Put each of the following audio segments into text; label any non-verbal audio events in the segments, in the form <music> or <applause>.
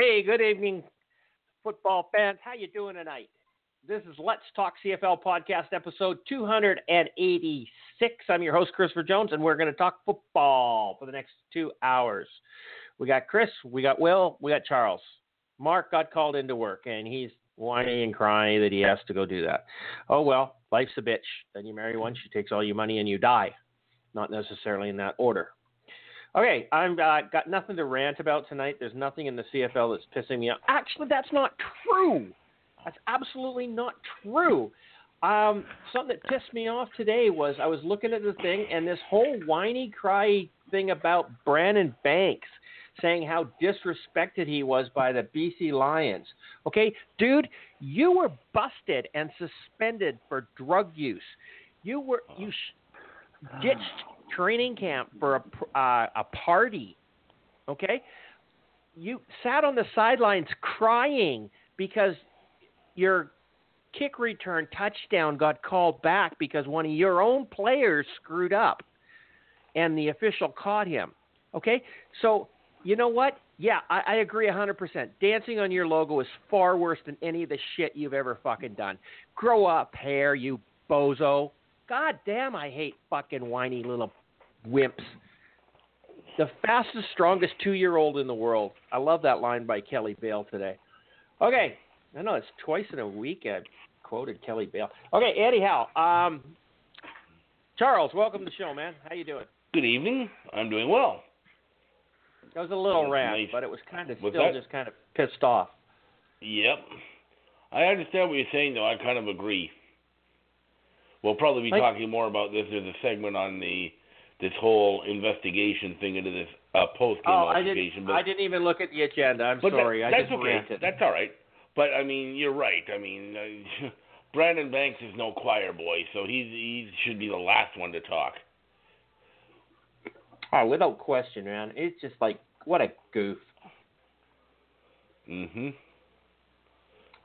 Hey, good evening, football fans. How you doing tonight? This is Let's Talk CFL podcast episode 286. I'm your host, Christopher Jones, and we're going to talk football for the next two hours. We got Chris, we got Will, we got Charles. Mark got called into work, and he's whining and crying that he has to go do that. Oh, well, life's a bitch. Then you marry one, she takes all your money, and you die. Not necessarily in that order. Okay, I've uh, got nothing to rant about tonight. There's nothing in the CFL that's pissing me off. Actually, that's not true. That's absolutely not true. Um, something that pissed me off today was I was looking at the thing and this whole whiny cry thing about Brandon Banks saying how disrespected he was by the BC Lions. Okay, dude, you were busted and suspended for drug use. You were you sh- ditched training camp for a uh, a party. Okay, you sat on the sidelines crying because your kick return touchdown got called back because one of your own players screwed up, and the official caught him. Okay, so you know what? Yeah, I, I agree 100%. Dancing on your logo is far worse than any of the shit you've ever fucking done. Grow up, hair, you bozo. God damn, I hate fucking whiny little wimps. The fastest, strongest two year old in the world. I love that line by Kelly Bale today. Okay. I know it's twice in a week I've quoted Kelly Bale. Okay, anyhow, um, Charles, welcome to the show, man. How you doing? Good evening. I'm doing well. That was a little That's rant, nice. but it was kind of What's still that? just kind of pissed off. Yep. I understand what you're saying, though. I kind of agree. We'll probably be Like- talking more about this. There's a segment on the this whole investigation thing into this uh, post game Oh, I investigation. didn't. but I didn't even look at the agenda. I'm but that- sorry. I that's just okay. ranted. That's all right. But I mean, you're right. I mean, uh, <laughs> Brandon Banks is no choir boy, so he's he should be the last one to talk. Oh, without question, man. It's just like what a goof. Mm-hmm.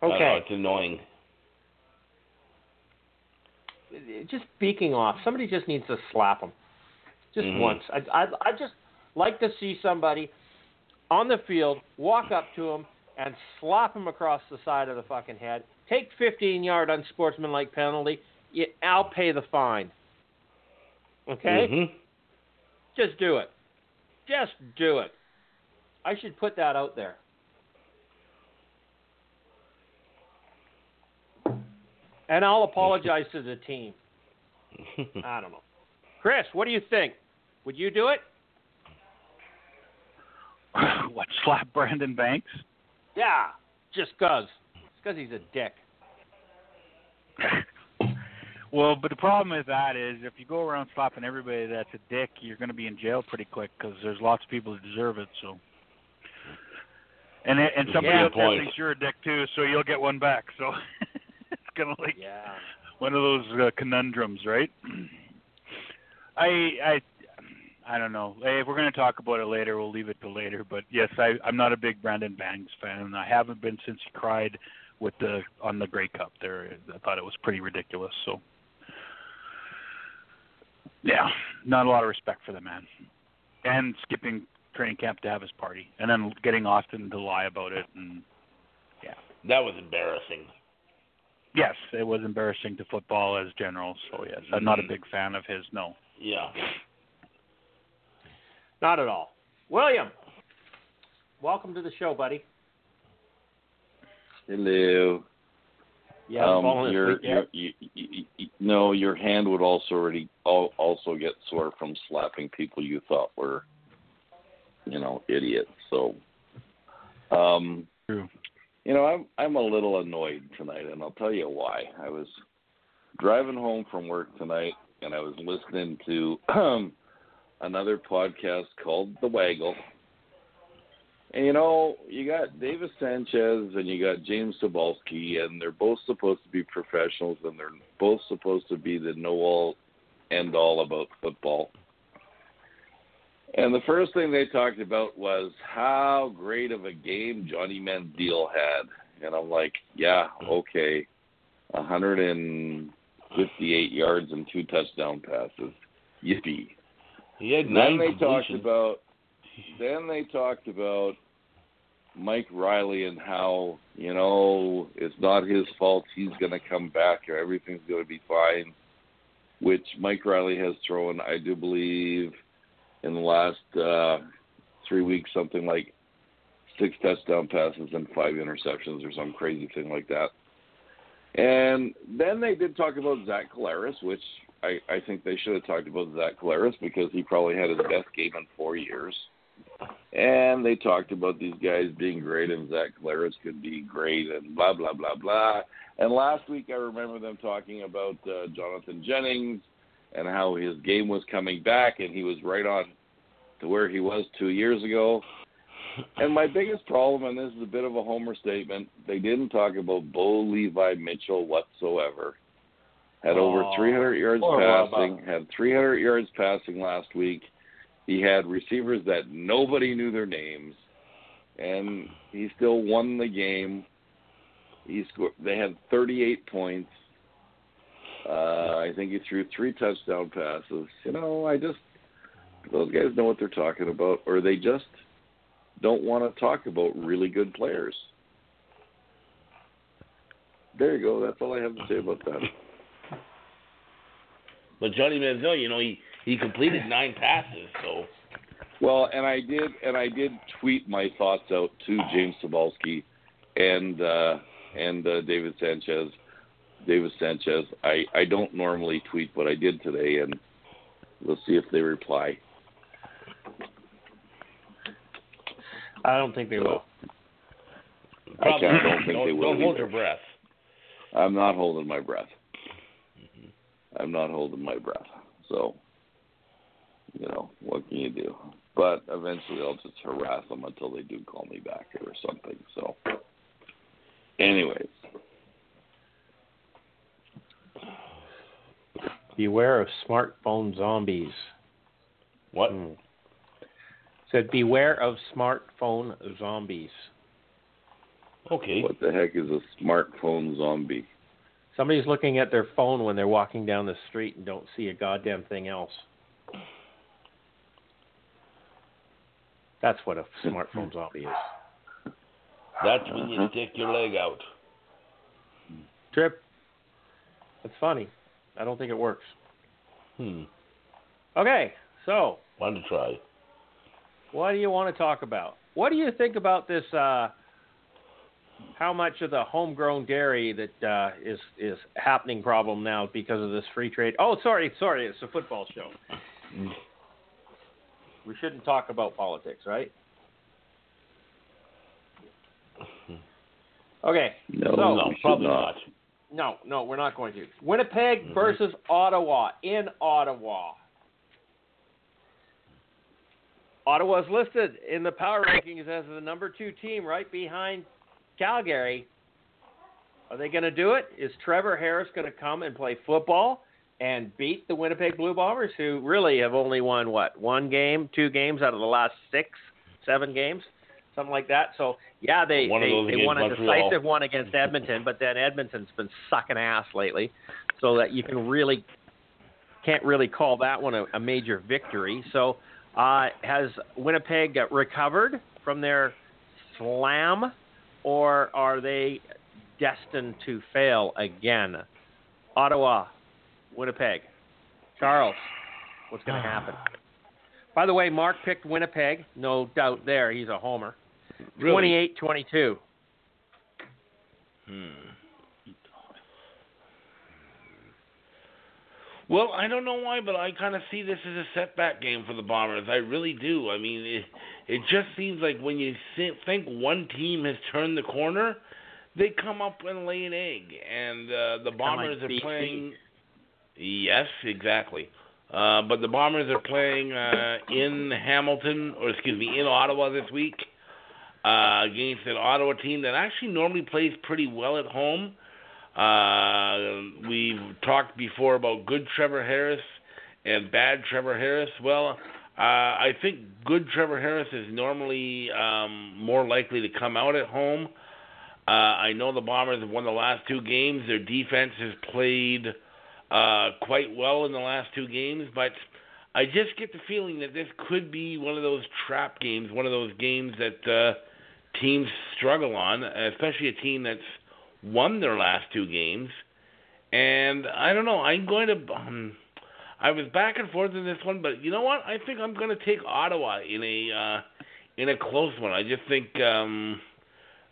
Okay. it's annoying. just speaking off, somebody just needs to slap him, just Mhm. once. I I I just like to see somebody on the field walk up to him and slap him across the side of the fucking head. Take 15 yard unsportsmanlike penalty. You, I'll pay the fine. Okay, Mm-hmm. just do it. Just do it. I should put that out there. And I'll apologize to the team. <laughs> I don't know. Chris, what do you think? Would you do it? <laughs> what slap Brandon Banks? Yeah, just cause. It's cause he's a dick. <laughs> Well, but the problem with that is if you go around slapping everybody that's a dick, you're going to be in jail pretty quick because there's lots of people who deserve it. So, and and somebody Yeah. else there Point. thinks you're a dick too, so you'll get one back. So <laughs> it's kind of like Yeah. one of those uh, conundrums, right? <clears throat> I I I don't know. Hey, if we're going to talk about it later, we'll leave it to later. But yes, I I'm not a big Brandon Banks fan, and I haven't been since he cried with the on the Grey Cup. There, I thought it was pretty ridiculous. So. Yeah, not a lot of respect for the man, and skipping training camp to have his party, and then getting Austin to lie about it, and yeah, That was embarrassing. yes, it was embarrassing to football as general. So yes, I'm not a Mhm. big fan of his. No. Yeah. Not at all. William, welcome to the show, buddy. Hello. Yeah, um, your, your, you, you, you, no, your hand would also already also get sore from slapping people you thought were, you know, idiots. So, um, True. you know, I'm I'm a little annoyed tonight, and I'll tell you why. I was driving home from work tonight, and I was listening to <clears throat> another podcast called The Waggle, And you know, you got Davis Sanchez and you got James Sobalski, and they're both supposed to be professionals, and they're both supposed to be the know-all, end-all about football. And the first thing they talked about was how great of a game Johnny Manziel had, and I'm like, yeah, okay, 158 yards and two touchdown passes, yippee. He had Then nine they talked about then they talked about Mike Reilly and how, you know, it's not his fault, he's gonna come back or everything's gonna be fine. Which Mike Reilly has thrown, I do believe, in the last uh three weeks something like six touchdown passes and five interceptions or some crazy thing like that. And then they did talk about Zach Collaros, which I, I think they should have talked about Zach Collaros because he probably had his best game in four years. And they talked about these guys being great and Zach Collaros could be great and blah blah blah blah. And last week I remember them talking about uh, Jonathan Jennings and how his game was coming back and he was right on to where he was two years ago. And my biggest problem, and this is a bit of a homer statement, they didn't talk about Bo Levi Mitchell whatsoever. Had over Aw, 300 yards passing. Had 300 yards passing last week. He had receivers that nobody knew their names, and he still won the game. He scored. They had 38 points. Uh, I think he threw three touchdown passes. You know, I just those guys know what they're talking about, or they just don't want to talk about really good players. There you go. That's all I have to say about that. But Johnny Manziel, you know, he he completed nine passes, so Well, and I did, and I did tweet my thoughts out to James Sobalski and uh, and uh, David Sanchez. David Sanchez. I I don't normally tweet, but I did today, and we'll see if they reply. I don't think they will. I probably kinda don't think they will Don't hold either. your breath. I'm not holding my breath. I'm not holding my breath. So, you know, what can you do? But eventually I'll just harass them until they do call me back or something. So, anyways, Beware of smartphone zombies. What? Hmm. Said beware of smartphone zombies. Okay. what the heck is a smartphone zombie? Somebody's looking at their phone when they're walking down the street and don't see a goddamn thing else. That's what a smartphone zombie is. That's when you stick your leg out. Trip. That's funny. I don't think it works. Hmm. Okay, so Wanted to try. what do you want to talk about? What do you think about this? Uh, how much of the homegrown dairy that uh, is is happening problem now because of this free trade? Oh, sorry, sorry, it's a football show. We shouldn't talk about politics, right? Okay, No, So- no, probably not. not. no, no, we're not going to. Winnipeg versus Ottawa in Ottawa. Ottawa's listed in the power rankings as the number two team, right behind Calgary. Are they going to do it? Is Trevor Harris going to come and play football and beat the Winnipeg Blue Bombers, who really have only won what one game, two games out of the last six, seven games, something like that? So yeah, they One they, they won a decisive one against Edmonton, but then Edmonton's been sucking ass lately, so that you can really can't really call that one a, a major victory. So uh, has Winnipeg uh, recovered from their slam, or are they destined to fail again? Ottawa, Winnipeg. Charles, what's going to happen? By the way, Mark picked Winnipeg. No doubt there. He's a homer. Really? 28-22. Hmm. Well, I don't know why, but I kind of see this as a setback game for the Bombers. I really do. I mean, it it just seems like when you think one team has turned the corner, they come up and lay an egg, and uh, the Bombers like are playing. Yes, exactly. Uh, but the Bombers are playing uh, in Hamilton, or excuse me, in Ottawa this week. uh, against an Ottawa team that actually normally plays pretty well at home. Uh, we've talked before about good Trevor Harris and bad Trevor Harris. Well, uh, I think good Trevor Harris is normally um, more likely to come out at home. Uh, I know the Bombers have won the last two games. Their defense has played uh, quite well in the last two games, but I just get the feeling that this could be one of those trap games, one of those games that uh, teams struggle on, especially a team that's won their last two games. And I don't know. I'm going to. Um, I was back and forth in this one, but you know what? I think I'm going to take Ottawa in a uh, in a close one. I just think um,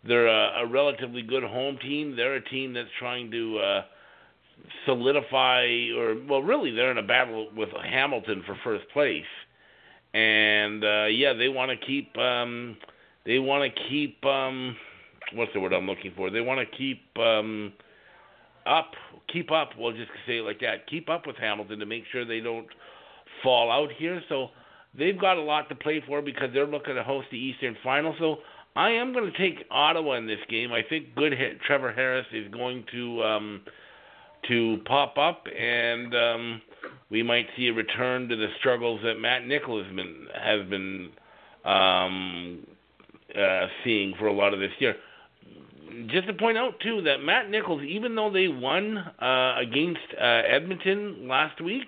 they're a, a relatively good home team. They're a team that's trying to uh, solidify, or well, really, they're in a battle with Hamilton for first place, and uh, yeah, they want to keep. Um, they want to keep. Um, what's the word I'm looking for? They want to keep. Um, up, keep up. We'll just say it like that. Keep up with Hamilton to make sure they don't fall out here. So they've got a lot to play for because they're looking to host the Eastern Final. So I am going to take Ottawa in this game. I think good hit Trevor Harris is going to um, to pop up, and um, we might see a return to the struggles that Matt Nichols has been has been um, uh, seeing for a lot of this year just to point out too that Matt Nichols, even though they won uh, against uh, Edmonton last week,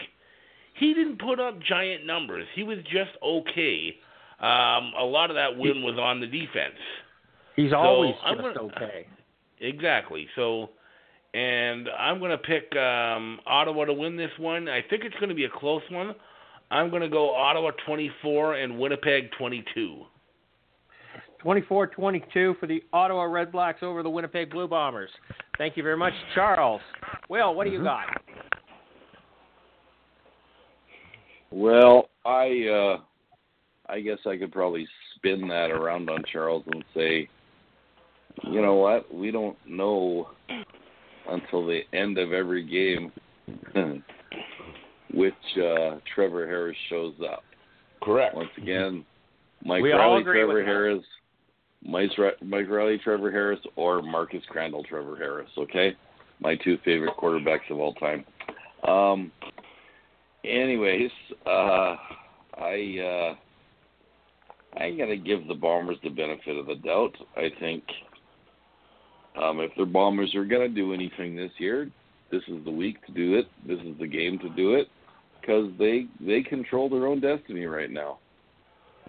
he didn't put up giant numbers. He was just okay. Um, a lot of that win was on the defense. He's So, always I'm just gonna- okay. <laughs> Exactly. So, and I'm going to pick um, Ottawa to win this one. I think it's going to be a close one. I'm going to go Ottawa 24 and Winnipeg 22. 24-22 for the Ottawa Red Blacks over the Winnipeg Blue Bombers. Thank you very much, Charles. Will, what do you got? Well, I uh I guess I could probably spin that around on Charles and say, you know what? We don't know until the end of every game <laughs> which uh Trevor Harris shows up. Correct. Once again, Mike We all Reilly, agree with Trevor that. Harris, Mike, Mike Reilly, Trevor Harris, or Marcus Crandell, Trevor Harris. Okay, my two favorite quarterbacks of all time. Um. Anyways, uh, I uh, I gotta give the Bombers the benefit of the doubt. I think um, if the Bombers are gonna do anything this year, this is the week to do it. This is the game to do it because they they control their own destiny right now.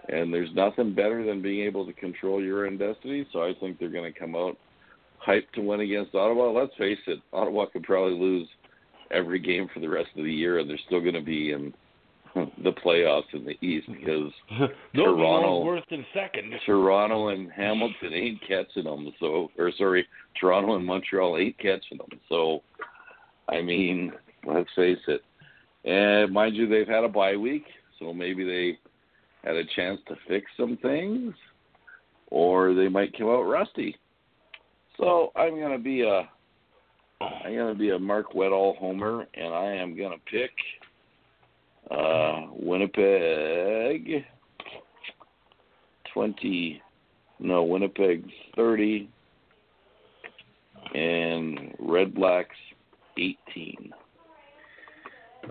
And there's nothing better than being able to control your own destiny. So I think they're going to come out hyped to win against Ottawa. Let's face it, Ottawa could probably lose every game for the rest of the year, and they're still going to be in <laughs> the playoffs in the East <laughs> because no Toronto- worse than second. <laughs> Toronto and Hamilton ain't catching them. So, or sorry, Toronto and Montreal ain't catching them. So, I mean, let's face it. And mind you, they've had a bye week, so maybe they had a chance to fix some things, or they might come out rusty. So I'm gonna be a I'm gonna be a Mark Weddall homer, and I am gonna pick uh, Winnipeg twenty, no Winnipeg thirty, and Red Blacks eighteen.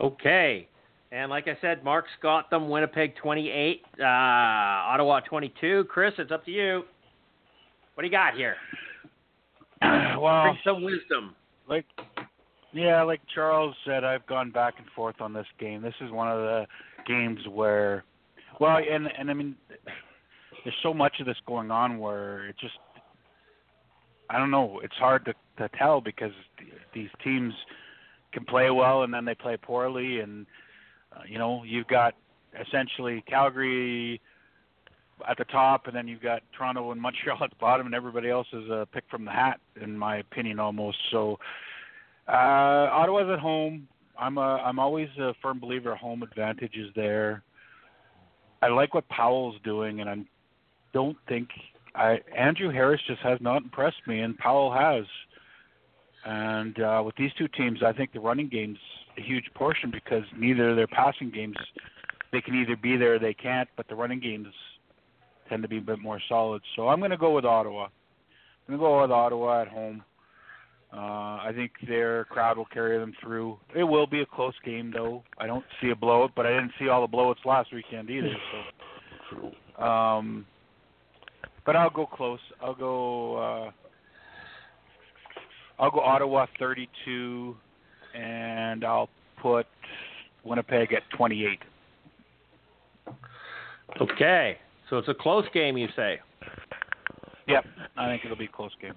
Okay. And like I said, Mark's got them. Winnipeg 28, uh, Ottawa 22. Chris, it's up to you. What do you got here? <clears throat> well, Bring some wisdom. like yeah, like Charles said, I've gone back and forth on this game. This is one of the games where, well, and and I mean, there's so much of this going on where it just, I don't know, it's hard to to tell because th- these teams can play well and then they play poorly, and uh, you know, you've got essentially Calgary at the top, and then you've got Toronto and Montreal <laughs> at the bottom, and everybody else is a pick from the hat, in my opinion, almost. So, uh, Ottawa's at home. I'm a I'm always a firm believer home advantage is there. I like what Powell's doing, and I don't think I Andrew Harris just has not impressed me, and Powell has. And uh, with these two teams, I think the running game's a huge portion because neither of their passing games, they can either be there or they can't. But the running game's tend to be a bit more solid. So I'm going to go with Ottawa. I'm going to go with Ottawa at home. Uh, I think their crowd will carry them through. It will be a close game, though. I don't see a blowout, but I didn't see all the blowouts last weekend either. So, um, but I'll go close. I'll go. Uh, I'll go Ottawa 32, and I'll put Winnipeg at 28. Okay. So it's a close game, you say? Yep, I think it'll be a close game.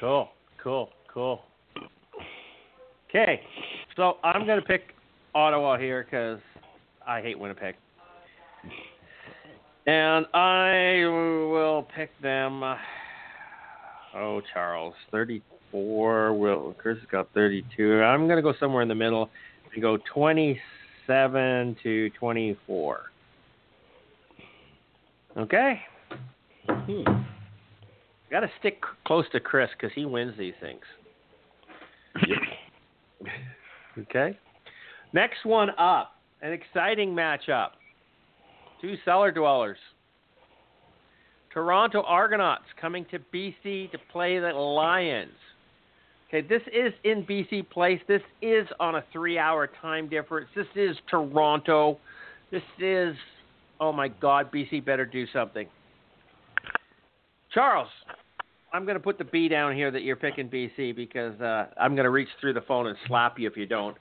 Cool, cool, cool. Okay, so I'm going to pick Ottawa here because I hate Winnipeg. And I will pick them. Oh, Charles, 34. Will Chris has got 32. I'm going to go somewhere in the middle and go 27 to 24. Okay. Hmm. Got to stick close to Chris because he wins these things. <laughs> okay. Next one up, an exciting matchup. Two cellar dwellers. Toronto Argonauts coming to BC to play the Lions. Okay, this is in BC Place. This is on a three-hour time difference. This is Toronto. This is, oh my God, BC better do something. Charles, I'm going to put the B down here that you're picking BC because uh, I'm going to reach through the phone and slap you if you don't.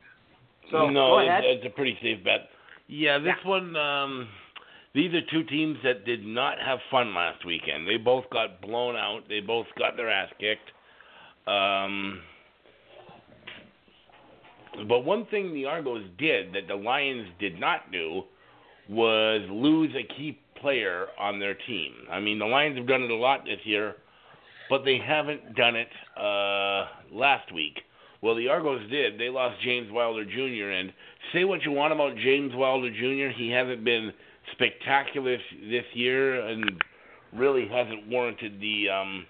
So no, it's, it's a pretty safe bet. Yeah, this one. Um, these are two teams that did not have fun last weekend. They both got blown out. They both got their ass kicked. Um, but one thing the Argos did that the Lions did not do was lose a key player on their team. I mean, the Lions have done it a lot this year, but they haven't done it uh, last week. Well, the Argos did. They lost James Wilder Jr. And say what you want about James Wilder Jr., he hasn't been spectacular this year and really hasn't warranted the um,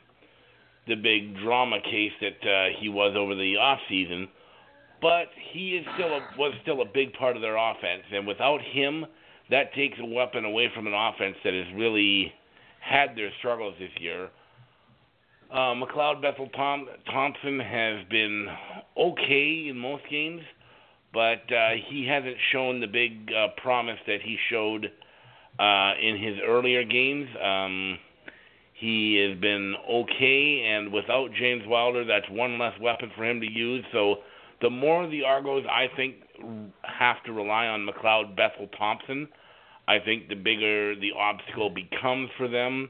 the big drama case that uh, he was over the off season. But he is still a, was still a big part of their offense, and without him, that takes a weapon away from an offense that has really had their struggles this year. Uh, McLeod Bethel Tom, Thompson has been okay in most games, but uh, he hasn't shown the big uh, promise that he showed uh, in his earlier games. Um, he has been okay, and without James Wilder, that's one less weapon for him to use. So the more the Argos, I think, have to rely on McLeod Bethel Thompson, I think the bigger the obstacle becomes for them.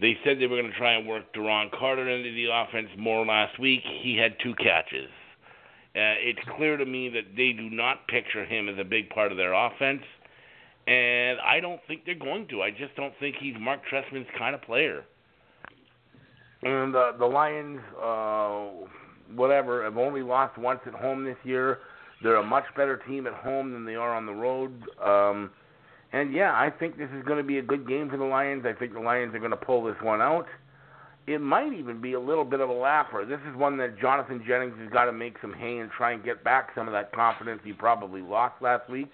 They said they were going to try and work Duron Carter into the offense more last week. He had two catches. Uh, it's clear to me that they do not picture him as a big part of their offense, and I don't think they're going to. I just don't think he's Mark Trestman's kind of player. And uh, the Lions, uh, whatever, have only lost once at home this year. They're a much better team at home than they are on the road. Um, and yeah, I think this is going to be a good game for the Lions. I think the Lions are going to pull this one out. It might even be a little bit of a laugher. This is one that Jonathan Jennings has got to make some hay and try and get back some of that confidence he probably lost last week.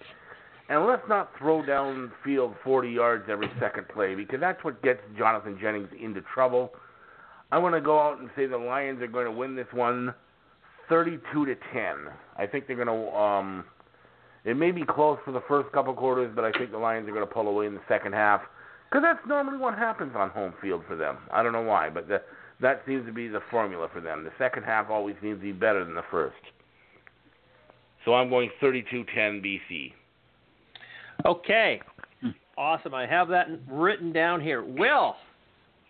And let's not throw down field 40 yards every second play because that's what gets Jonathan Jennings into trouble. I want to go out and say the Lions are going to win this one 32 to 10. I think they're going to um it may be close for the first couple quarters, but I think the Lions are going to pull away in the second half because that's normally what happens on home field for them. I don't know why, but the, that seems to be the formula for them. The second half always seems to be better than the first. So I'm going 32-10 BC. Okay. Hmm. Awesome. I have that written down here. Will,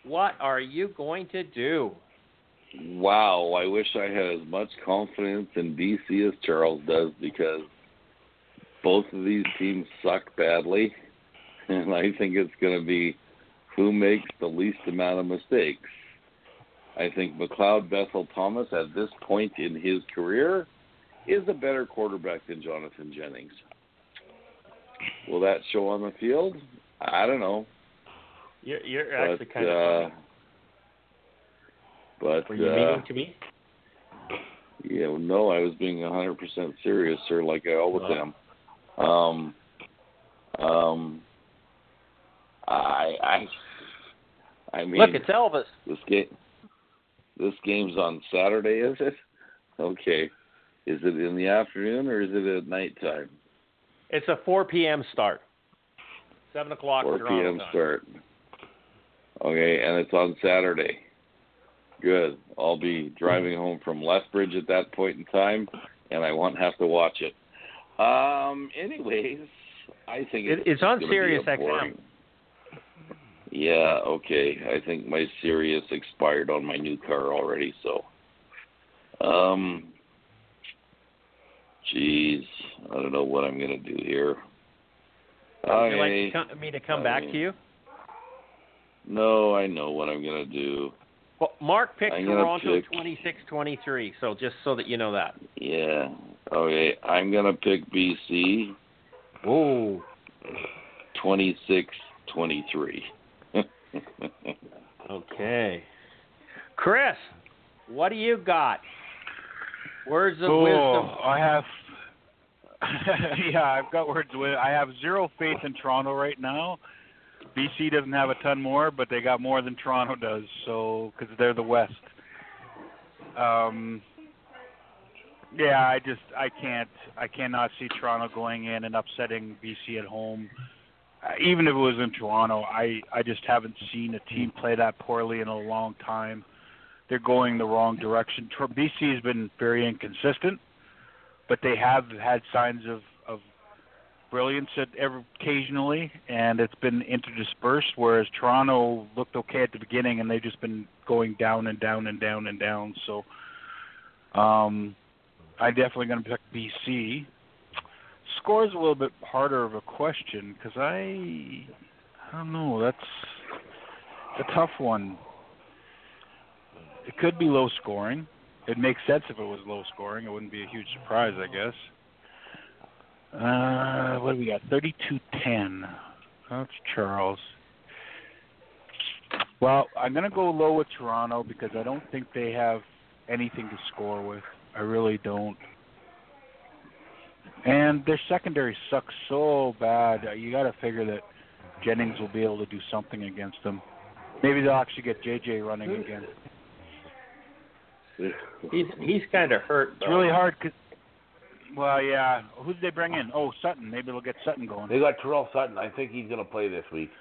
what are you going to do? Wow, I wish I had as much confidence in BC as Charles does because both of these teams suck badly, <laughs> and I think it's going to be who makes the least amount of mistakes. I think McLeod Bethel Thomas at this point in his career is a better quarterback than Jonathan Jennings. Will that show on the field? I don't know. You're, you're But, actually kind uh, of. but Were you uh, meaning to me? Yeah, no, I was being 100% serious, sir, like I always am. Um, um, I I I mean Look, it's Elvis. this game this game's on Saturday, is it? <laughs> Okay. Is it in the afternoon or is it at nighttime? It's a 4 p.m. start. 7 o'clock 4 p.m. start. Okay, and it's on Saturday. Good. I'll be driving home from Lethbridge at that point in time, and I won't have to watch it. Um. Anyways, I think It- it's, it's on Sirius XM. Yeah. Okay. I think my Sirius expired on my new car already, so. Um. Jeez, I don't know what I'm gonna do here. Would you like to come, me to come back to you? No, I know what I'm gonna do. Well, Mark picked Toronto pick- 26-23, so just so that you know that. Yeah. Okay, I'm gonna pick BC Ooh. 26-23. <laughs> Okay. Chris, what do you got? Words of oh, wisdom. I have. <laughs> yeah, I've got words with. I have zero faith in Toronto right now. BC doesn't have a ton more, but they got more than Toronto does. So because they're the West. Um. Yeah, I just I can't I cannot see Toronto going in and upsetting BC at home. Uh, even if it was in Toronto, I I just haven't seen a team play that poorly in a long time. They're going the wrong direction. BC has been very inconsistent, but they have had signs of of brilliance at every, occasionally, and it's been interdispersed. Whereas Toronto looked okay at the beginning, and they've just been going down and down and down and down. So, um, I'm definitely going to pick BC. Score is a little bit harder of a question because I, I don't know. That's a tough one. It could be low scoring. It makes sense if it was low scoring. It wouldn't be a huge surprise, I guess. Uh, what do we got? Thirty-two ten. That's Charles. Well, I'm going to go low with Toronto because I don't think they have anything to score with. I really don't. And their secondary sucks so bad. You got to figure that Jennings will be able to do something against them. Maybe they'll actually get JJ running again. He's he's kind of hurt. It's really hard 'cause well, yeah. Who did they bring in? Oh, Sutton. Maybe they'll get Sutton going. They got Tyrell Sutton. I think he's going to play this week.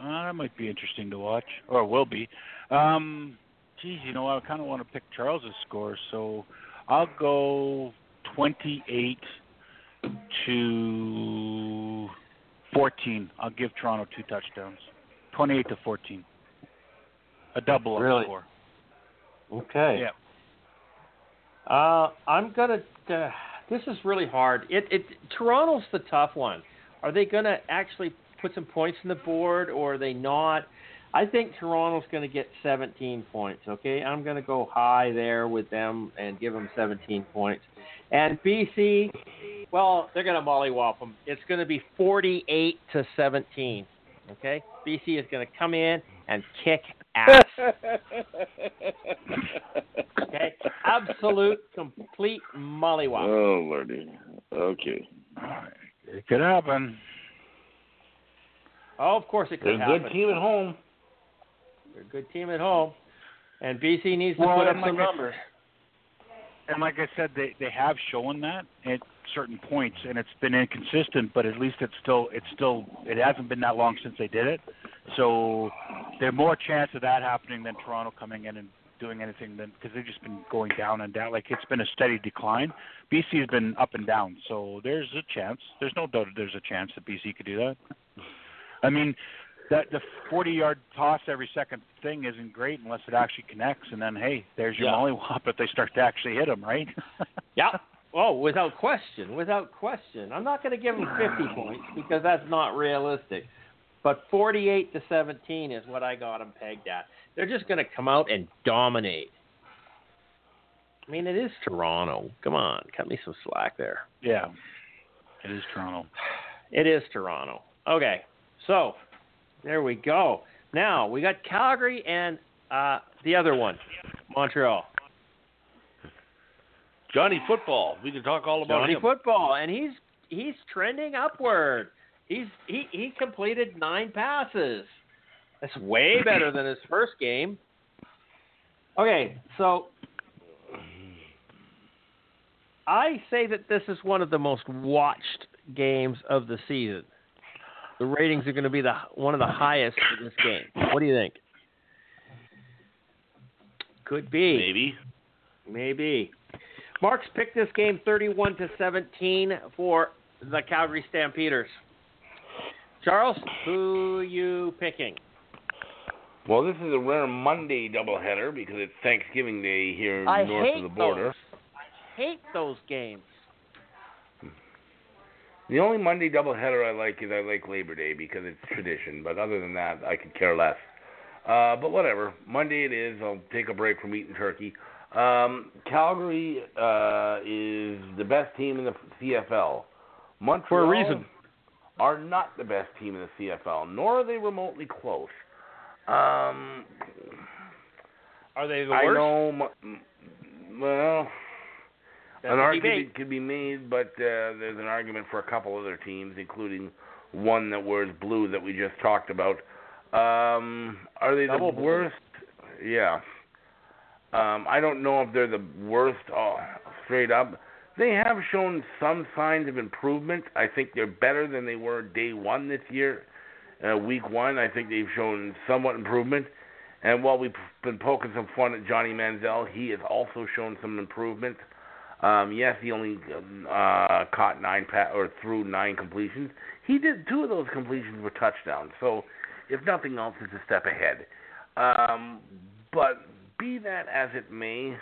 Uh, that might be interesting to watch, or will be. Um, geez, you know, I kind of want to pick Charles's score, so I'll go 28 to 14. I'll give Toronto two touchdowns. 28 to 14. A double up Really? score. Okay. Yeah. Uh, I'm gonna. Uh, this is really hard. It it Toronto's the tough one. Are they gonna actually put some points on the board, or are they not? I think Toronto's going to get 17 points. Okay, I'm going to go high there with them and give them 17 points. And BC, well, they're going to mollywop them. It's going to be 48 to 17. Okay, BC is going to come in and kick <laughs> ass. Okay, absolute, complete mollywop. oh lordy. Okay. It could happen. Oh, of course it could They're could a good team at home. They're a good team at home, and BC needs to Well, put up and some numbers. And like I said, they they have shown that at certain points, and it's been inconsistent. But at least it's still it's still it hasn't been that long since they did it, so there's more chance of that happening than Toronto coming in and doing anything than because they've just been going down and down. Like it's been a steady decline. BC has been up and down, so there's a chance. There's no doubt there's a chance that BC could do that. I mean, that the 40 yard toss every second thing isn't great unless it actually connects, and then hey, there's your Yeah. mollywop if they start to actually hit them, right? <laughs> Yeah. Oh, without question, without question. I'm not going to give them 50 points because that's not realistic. But 48 to 17 is what I got them pegged at. They're just going to come out and dominate. I mean, it is Toronto. Come on, cut me some slack there. yeah, it is Toronto. <sighs> It is Toronto. Okay, so there we go. Now we got Calgary and uh, the other one, Montreal. Johnny Football. We can talk all about Johnny him. Football, and he's he's trending upward. He's he he completed nine passes. That's way better than his first game. Okay, so I say that this is one of the most watched games of the season. The ratings are going to be the one of the highest for this game. What do you think? Could be. Maybe. Maybe. Mark's picked this game 31 to 17 for the Calgary Stampeders. Charles, who are you picking? Well, this is a rare Monday doubleheader because it's Thanksgiving Day here I north of the border. those. I hate those games. The only Monday doubleheader I like is I like Labor Day because it's tradition. But other than that, I could care less. Uh, but whatever. Monday it is. I'll take a break from eating turkey. Um, Calgary uh, is the best team in the CFL. Montreal For a reason. Are not the best team in the CFL, nor are they remotely close. Um, Are they the I worst? I know. M- Well, an argument could be made, but uh, there's an argument for a couple other teams, including one that wears blue that we just talked about. Um, are they Double the blue. worst? Yeah. Um, I don't know if they're the worst uh, straight up. They have shown some signs of improvement. I think they're better than they were day one this year. Uh, week one, I think they've shown somewhat improvement. And while we've been poking some fun at Johnny Manziel, he has also shown some improvement. Um, yes, he only uh, caught nine pa- or threw nine completions. He did two of those completions were touchdowns. So, if nothing else, it's a step ahead. Um, but be that as it may,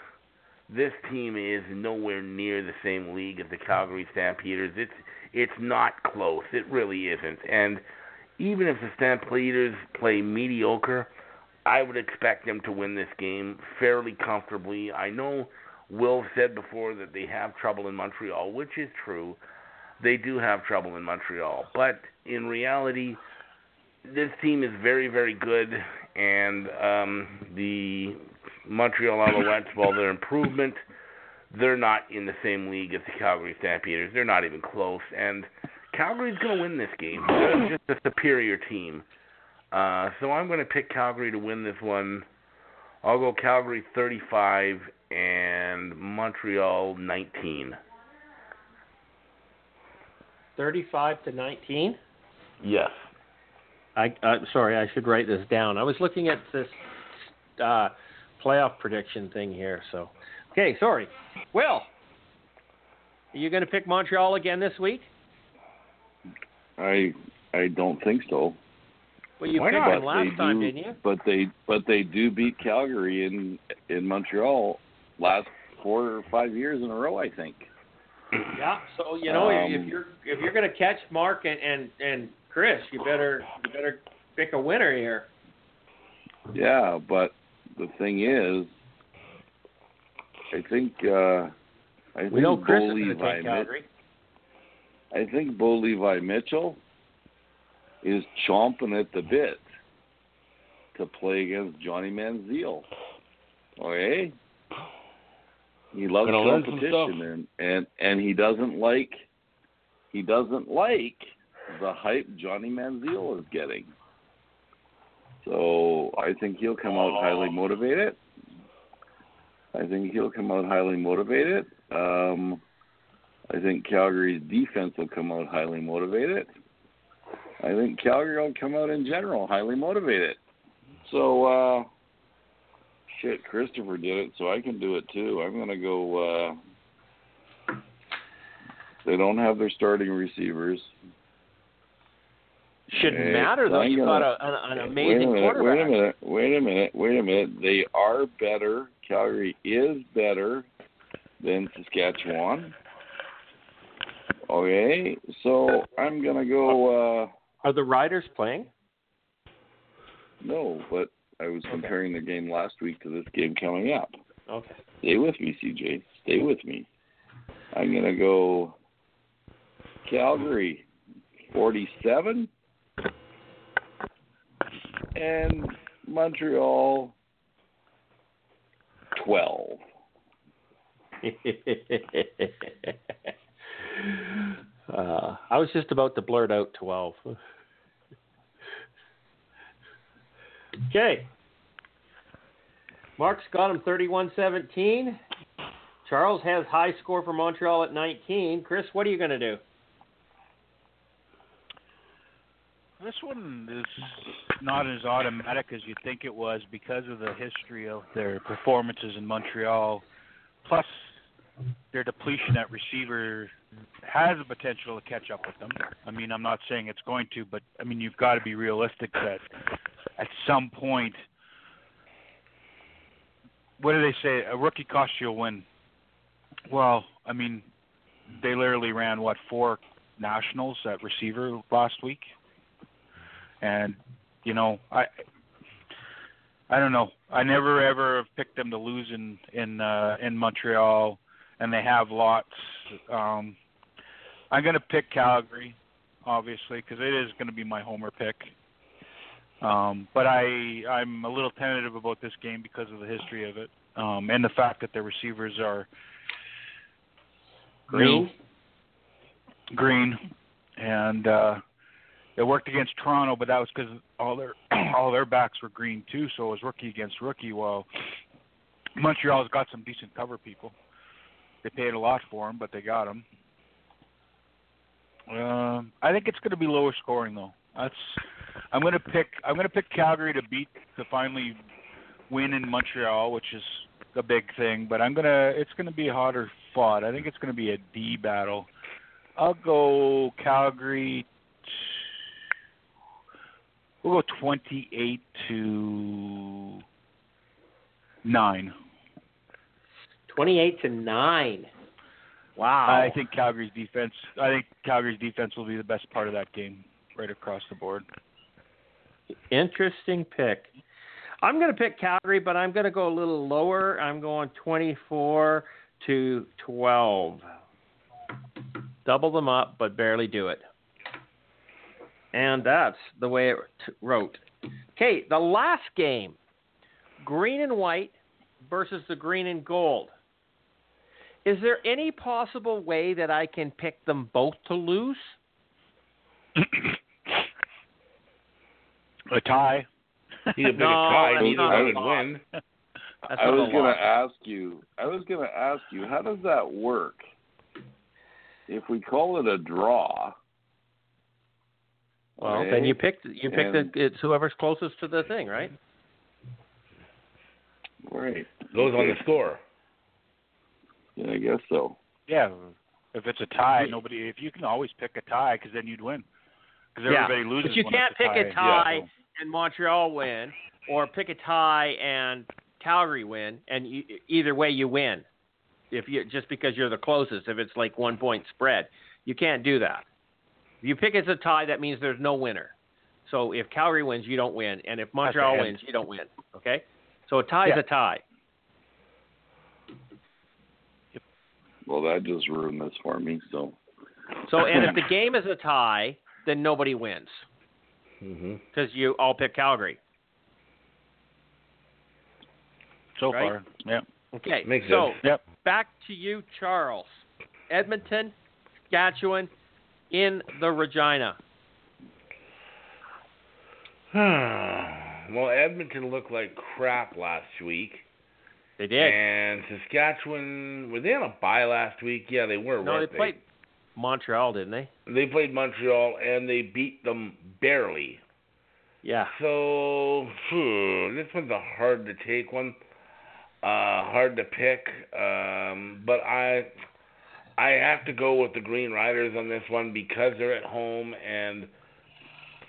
this team is nowhere near the same league as the Calgary Stampeders. It's it's not close. It really isn't. And even if the Stampeders play mediocre, I would expect them to win this game fairly comfortably. I know Will said before that they have trouble in Montreal, which is true. They do have trouble in Montreal, but in reality, this team is very, very good, and um, the Montreal Alouettes, while they're improvement, they're not in the same league as the Calgary Stampeders. They're not even close, and Calgary's going to win this game. They're just a superior team. Uh, so I'm going to pick Calgary to win this one. I'll go Calgary 35 and Montreal 19. 35 to 19. Yes. I uh, sorry, I should write this down. I was looking at this uh, playoff prediction thing here. So, okay, sorry. Will, are you going to pick Montreal again this week? I I don't think so. Well, you Why picked not? them last they time, didn't you? But they but they do beat Calgary in in Montreal last four or five years in a row, I think. Yeah. So you know, if Um, you're if you're going to catch Mark and, and and Chris, you better you better pick a winner here. Yeah, but the thing is, I think uh, I think We know Chris Bo is Levi take Calgary. I think Bo Levi Mitchell is chomping at the bit to play against Johnny Manziel. Okay? He loves Gonna learn some competition and, and and he doesn't like he doesn't like the hype Johnny Manziel is getting. So I think he'll come out highly motivated. I think he'll come out highly motivated. Um, I think Calgary's defense will come out highly motivated. I think Calgary will come out in general highly motivated. So, uh, shit, Christopher did it, so I can do it too. I'm going to go. Uh, they don't have their starting receivers. Shouldn't Hey, matter though. You've got a, an, an wait amazing minute, quarterback. Wait a minute. Wait a minute. Wait a minute. They are better. Calgary is better than Saskatchewan. Okay, so I'm gonna go. uh Are the Riders playing? No, but I was comparing the game last week to this game coming up. Okay. Stay with me, CJ. Stay with me. I'm gonna go Calgary, forty-seven, and Montreal, twelve. <laughs> Uh, I was just about to blurt out 12. <laughs> okay. Mark's got him 31 17. Charles has high score for Montreal at 19. Chris, what are you going to do? This one is not as automatic as you think it was because of the history of their performances in Montreal. Plus, their depletion at receiver has the potential to catch up with them. I mean, I'm not saying it's going to, but I mean, you've got to be realistic that at some point, what do they say? A rookie costs you a win. Well, I mean, they literally ran what four nationals at receiver last week, and you know, I I don't know. I never ever have picked them to lose in in uh, in Montreal, and they have lots. Um, I'm going to pick Calgary, obviously, because it is going to be my homer pick. Um, but I I'm a little tentative about this game because of the history of it, um, and the fact that their receivers are Green. green, and uh, it worked against Toronto, but that was because all their <clears throat> all their backs were green too. So it was rookie against rookie. Well, Montreal's got some decent cover people. They paid a lot for them, but they got them. Um, I think it's going to be lower scoring though. That's I'm going to pick I'm going to pick Calgary to beat to finally win in Montreal, which is a big thing. But I'm gonna it's going to be harder fought. I think it's going to be a D battle. I'll go Calgary. We'll go 28 to nine. 28 to 9. Wow. I think Calgary's defense. I think Calgary's defense will be the best part of that game, right across the board. Interesting pick. I'm going to pick Calgary, but I'm going to go a little lower. I'm going 24 to 12. Double them up, but barely do it. And that's the way it t- wrote. Okay, the last game green and white versus the green and gold. Is there any possible way that I can pick them both to lose? A tie. <laughs> He's a big No, tie. that's Neither one would win. That's I was gonna ask you. I was going to ask you. How does that work? If we call it a draw. Well, okay, then you pick you pick and- the it's whoever's closest to the thing, right? Right. Goes on the score. Yeah, I guess so. Yeah, if it's a tie, nobody. If you can always pick a tie, because then you'd win. Because Yeah, everybody loses. But you can't it's pick a tie. a tie Yeah. and Montreal win, or pick a tie and Calgary win, and you, either way you win. If you just because you're the closest, if it's like one point spread, you can't do that. If you pick it's a tie, that means there's no winner. So if Calgary wins, you don't win, and if Montreal end. wins, you don't win. Okay, so a tie is a tie. Well, that just ruined this for me. So. So and if <laughs> the game is a tie, then nobody wins Mm-hmm. because you all pick Calgary. So Right? far, yeah. Okay, Makes so sense. Yep. back to you, Charles. Edmonton, Saskatchewan, in the Regina. well, Edmonton looked like crap last week. They did. And Saskatchewan, were they on a bye last week? Yeah, they were. no, they weren't played Montreal, didn't they? They played Montreal and they beat them barely. Yeah. So phew, this one's a hard to take one, uh, hard to pick. Um, but I, I have to go with the Green Riders on this one because they're at home and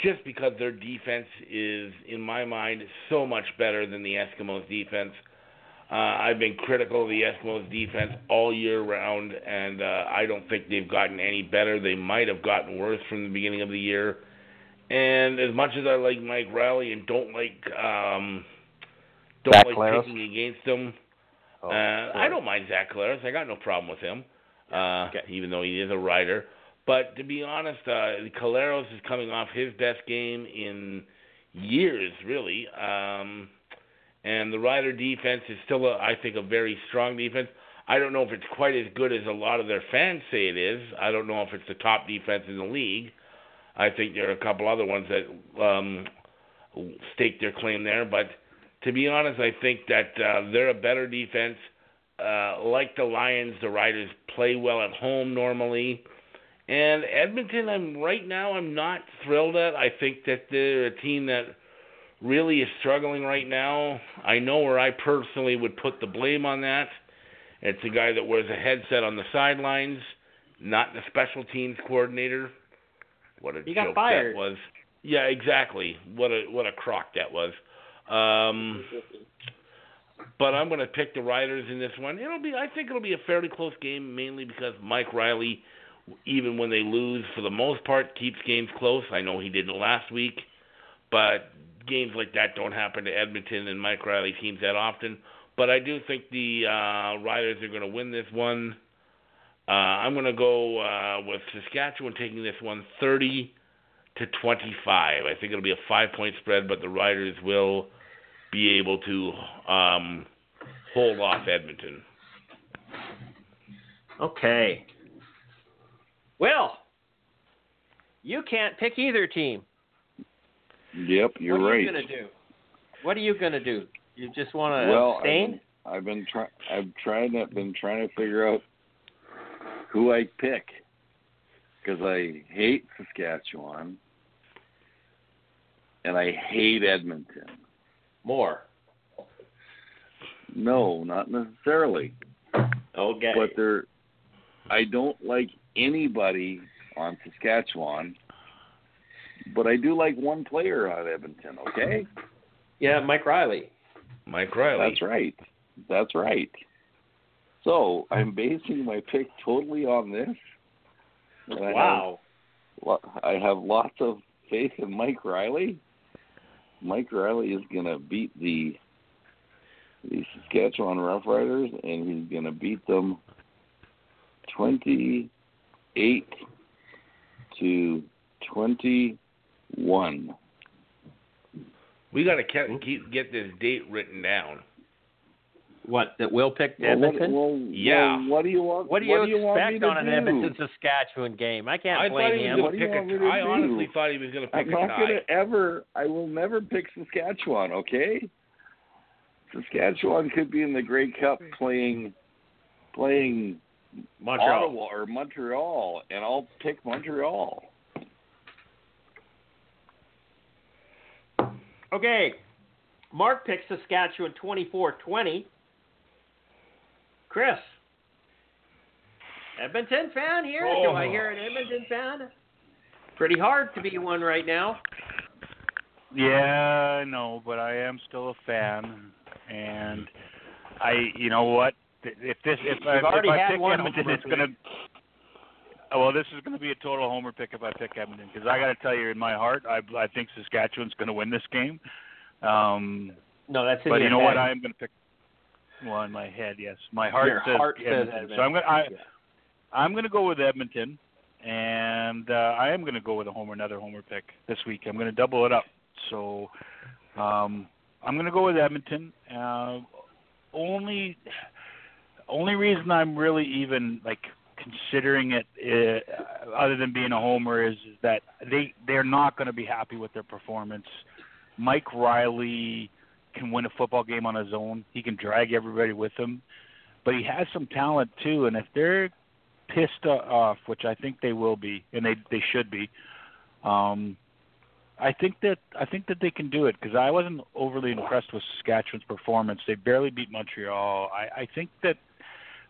just because their defense is, in my mind, so much better than the Eskimos' defense. Uh, I've been critical of the Eskimos' defense all year round, and uh, I don't think they've gotten any better. They might have gotten worse from the beginning of the year. And as much as I like Mike Reilly and don't like um, don't Zach like Collaros? picking against him, Oh, uh, I don't mind Zach Collaros. I got no problem with him, uh, Okay. even though he is a rider. But to be honest, uh, Collaros is coming off his best game in years, really. Um, and the Rider defense is still, a, I think, a very strong defense. I don't know if it's quite as good as a lot of their fans say it is. I don't know if it's the top defense in the league. I think there are a couple other ones that um, stake their claim there, but to be honest, I think that uh, they're a better defense. Uh, like the Lions, the Riders play well at home normally. And Edmonton, I'm right now, I'm not thrilled at. I think that they're a team that really is struggling right now. I know where I personally would put the blame on that. It's a guy that wears a headset on the sidelines, not the special teams coordinator. What a He joke got fired. that was. Yeah, exactly. What a what a crock that was. Um, but I'm going to pick the Riders in this one. It'll be I think it'll be a fairly close game, mainly because Mike Reilly, even when they lose, for the most part, keeps games close. I know he didn't last week, but games like that don't happen to Edmonton and Mike Reilly teams that often. But I do think the uh, Riders are going to win this one. Uh, I'm going to go uh, with Saskatchewan taking this one 30 to 25. I think it'll be a five point spread, but the Riders will be able to um, hold off Edmonton. Okay. Well, you can't pick either team. Yep, you're right. what are right. you gonna do? What are you gonna do? You just want to well, abstain? I've been, I've been trying. I've tried. to been trying to figure out who I pick because I hate Saskatchewan and I hate Edmonton. More. No, not necessarily. Okay. But they're. I don't like anybody on Saskatchewan, but I do like one player on Edmonton. Okay, yeah, Mike Reilly. Mike Reilly. that's right. That's right. So I'm basing my pick totally on this. And I have Wow. I have lots of faith in Mike Reilly. Mike Reilly is going to beat the the Saskatchewan Roughriders, and he's going to beat them twenty-eight to twenty-one. We got to keep get this date written down. What? That will pick Well, what, Edmonton? well, Yeah. well, what do you want? what do you what want me expect on an do? Edmonton Saskatchewan game? I can't I blame him. was What going do you pick want me to I do? honestly thought he was going to pick I'm a not gonna ever. I will never pick Saskatchewan. Okay. Saskatchewan could be in the Grey Cup playing, playing Montreal. Ottawa or Montreal, and I'll pick Montreal. Okay. Mark picks Saskatchewan 24-20. Chris. Edmonton fan here? Do I Oh. hear an Edmonton fan? Pretty hard to be one right now. Yeah, I know, but I am still a fan, and I, you know what? If this, if I, You've already if I pick one Edmonton, it's gonna. Oh, Well, this is going to be a total homer pick if I pick Edmonton because I got to tell you, in my heart, I I think Saskatchewan's going to win this game. Um, No, that's but you know what? I am going to pick. Well, in my head, yes, my heart Your says heart says Edmonton. So I'm. I Yeah. I'm going to go with Edmonton, and uh, I am going to go with a homer, another homer pick this week. I'm going to double it up. So um, I'm going to go with Edmonton. Uh, only, only reason I'm really even like considering it, uh, other than being a homer, is, is that they they're not going to be happy with their performance. Mike Reilly can win a football game on his own. He can drag everybody with him, but he has some talent too. And if they're pissed off, which I think they will be, and they they should be. Um, I think that I think that they can do it because I wasn't overly impressed with Saskatchewan's performance. They barely beat Montreal. I, I think that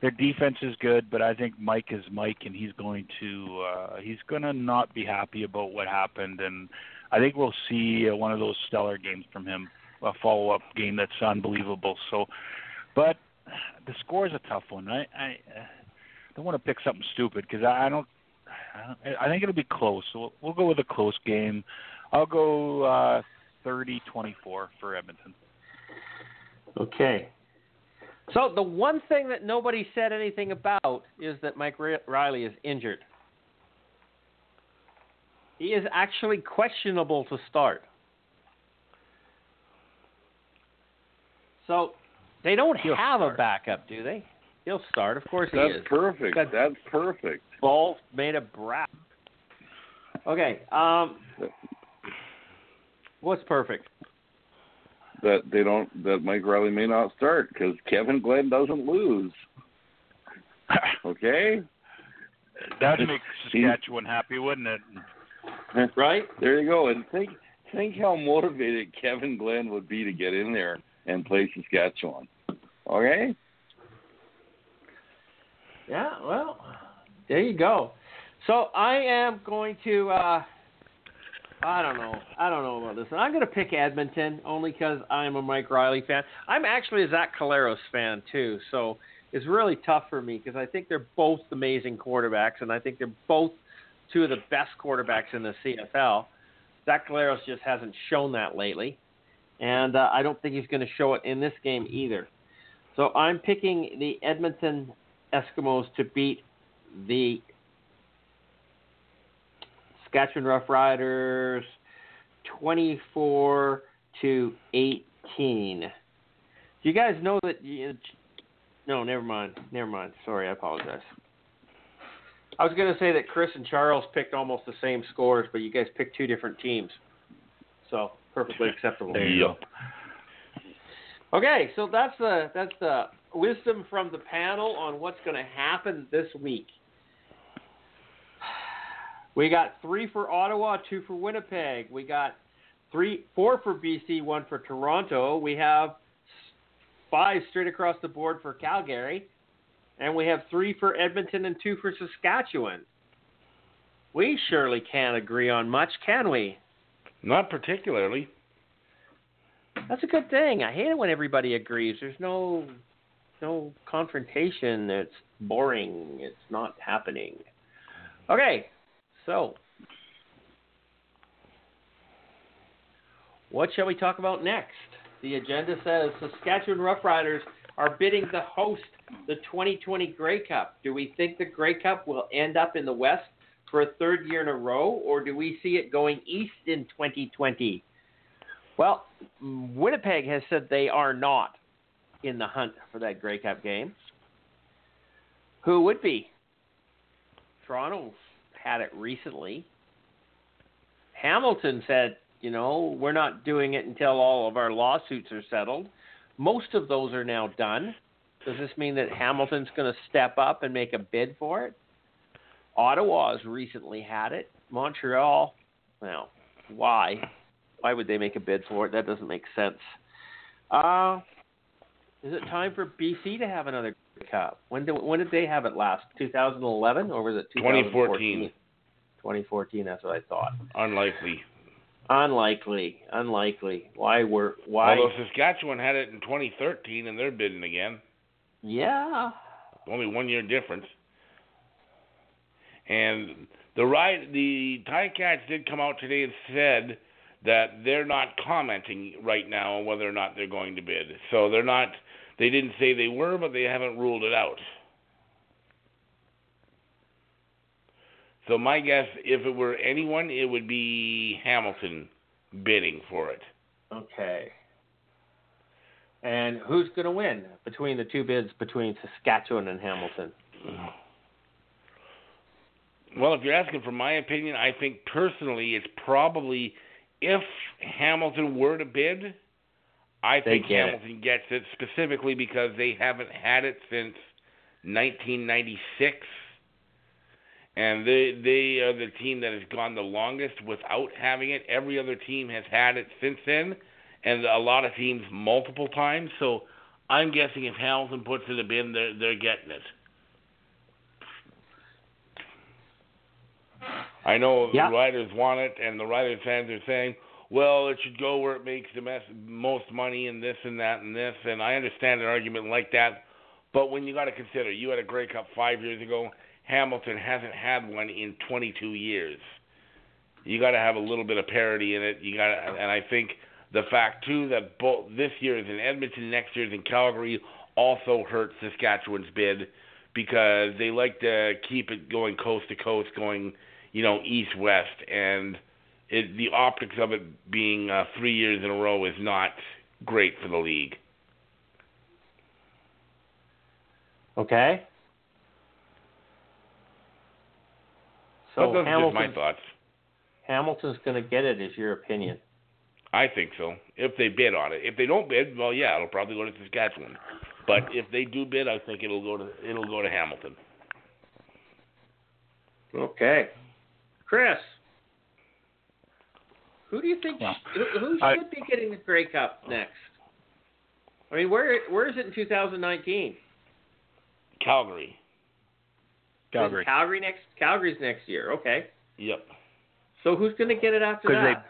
their defense is good, but I think Mike is Mike, and he's going to uh, he's going to not be happy about what happened, and I think we'll see uh, one of those stellar games from him, a follow up game that's unbelievable. So, but the score is a tough one. I I uh, don't want to pick something stupid because I, I don't. I think it'll be close. So we'll, we'll go with a close game. I'll go uh, 30-24 for Edmonton. Okay. So the one thing that nobody said anything about is that Mike Reilly is injured. He is actually questionable to start. So they don't He'll have a backup, do they? He'll start. Of course he That's is. perfect. That's- That's perfect. Ball made of brass. Okay. Um. What's perfect? That they don't. That Mike Reilly may not start because Kevin Glenn doesn't lose. <laughs> Okay. That'd <laughs> make Saskatchewan happy, wouldn't it? Right? There you go. And think think how motivated Kevin Glenn would be to get in there and play Saskatchewan. Okay. Yeah. Well, there you go. So I am going to. uh I don't know. I don't know about this. And I'm going to pick Edmonton only because I'm a Mike Reilly fan. I'm actually a Zach Collaros fan too, so it's really tough for me because I think they're both amazing quarterbacks, and I think they're both two of the best quarterbacks in the CFL. Zach Collaros just hasn't shown that lately, and uh, I don't think he's going to show it in this game either. So I'm picking the Edmonton Eskimos to beat the Saskatchewan Roughriders 24 to 18. Do you guys know that? You, no, never mind. Never mind. Sorry, I apologize. I was going to say that Chris and Charles picked almost the same scores, but you guys picked two different teams. So perfectly acceptable. <laughs> There you go. Okay, so that's the that's the wisdom from the panel on what's going to happen this week. <sighs> We got three for Ottawa, two for Winnipeg. We got three, four for BC, one for Toronto. We have five straight across the board for Calgary, and we have three for Edmonton and two for Saskatchewan. We surely can't agree on much, can we? Not particularly. That's a good thing. I hate it when everybody agrees. There's no no confrontation. It's boring. It's not happening. Okay, so what shall we talk about next? The agenda says Saskatchewan Roughriders are bidding to host the 2020 Grey Cup. Do we think the Grey Cup will end up in the West for a third year in a row, or do we see it going east in 2020? Well, Winnipeg has said they are not in the hunt for that Grey Cup game. Who would be? Toronto's had it recently. Hamilton said, you know, we're not doing it until all of our lawsuits are settled. Most of those are now done. Does this mean that Hamilton's going to step up and make a bid for it? Ottawa's recently had it. Montreal, well, why? Why would they make a bid for it? That doesn't make sense. Uh, is it time for BC to have another cup? When did when did they have it last? 2011 or was it 2014. 2014. That's what I thought. Unlikely. Unlikely. Unlikely. Why were why? Although Saskatchewan had it in 2013 and they're bidding again. yeah. Only one year difference. And the right the Ticats did come out today and said that they're not commenting right now on whether or not they're going to bid. So they're not they didn't say they were, but they haven't ruled it out. So my guess, if it were anyone, it would be Hamilton bidding for it. Okay. And who's going to win between the two bids between Saskatchewan and Hamilton? <sighs> Oh. Well, if you're asking for my opinion, I think personally it's probably if Hamilton were to bid, I They think get it. Hamilton gets it specifically because they haven't had it since 1996, and they they are the team that has gone the longest without having it. Every other team has had it since then, and a lot of teams multiple times. So I'm guessing if Hamilton puts it a bid, they're they're getting it. I know Yeah. the writers want it, and the writers fans are saying, "Well, it should go where it makes the mes- most money, and this and that and this." And I understand an argument like that, but when you got to consider, you had a Grey Cup five years ago. Hamilton hasn't had one in 22 years. You got to have a little bit of parity in it. You got, and I think the fact too that both this year is in Edmonton, next year is in Calgary, also hurts Saskatchewan's bid because they like to keep it going coast to coast, going you know, east west, and it, the optics of it being uh, three years in a row is not great for the league. Okay. But So those are just my thoughts. Hamilton's going to get it, is your opinion? I think so. If they bid on it. If they don't bid, well, yeah, it'll probably go to Saskatchewan. But if they do bid, I think it'll go to it'll go to Hamilton. Okay. Chris, who do you think Well, who, who should I- be getting the Grey Cup next? I mean, where where is it in 2019? Calgary. Calgary. Calgary next. Calgary's next year. Okay. Yep. So who's going to get it after 'Cause they- that?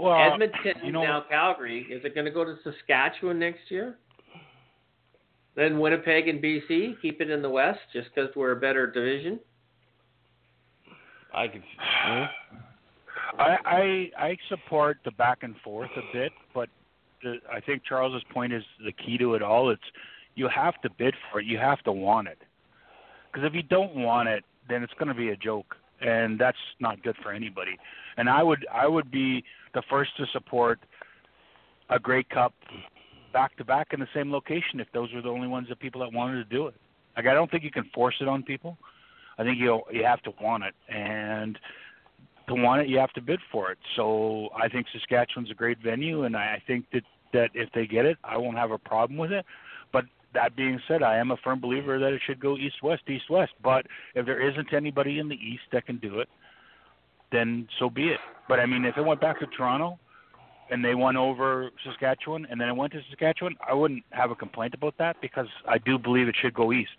Well, Edmonton you know- now Calgary. Is it going to go to Saskatchewan next year? Then Winnipeg and BC keep it in the West just because we're a better division. I could. Hmm? I, I I support the back and forth a bit, but the, I think Charles's point is the key to it all. It's you have to bid for it. You have to want it. Because if you don't want it, then it's going to be a joke, and that's not good for anybody. And I would I would be the first to support a Grey Cup back to back in the same location if those were the only ones that people that wanted to do it. Like I don't think you can force it on people. I think you you have to want it, and to want it, you have to bid for it. So I think Saskatchewan's a great venue, and I think that that if they get it, I won't have a problem with it. But that being said, I am a firm believer that it should go east-west, east-west. But if there isn't anybody in the east that can do it, then so be it. But I mean, if it went back to Toronto and they won over Saskatchewan, and then it went to Saskatchewan, I wouldn't have a complaint about that because I do believe it should go east.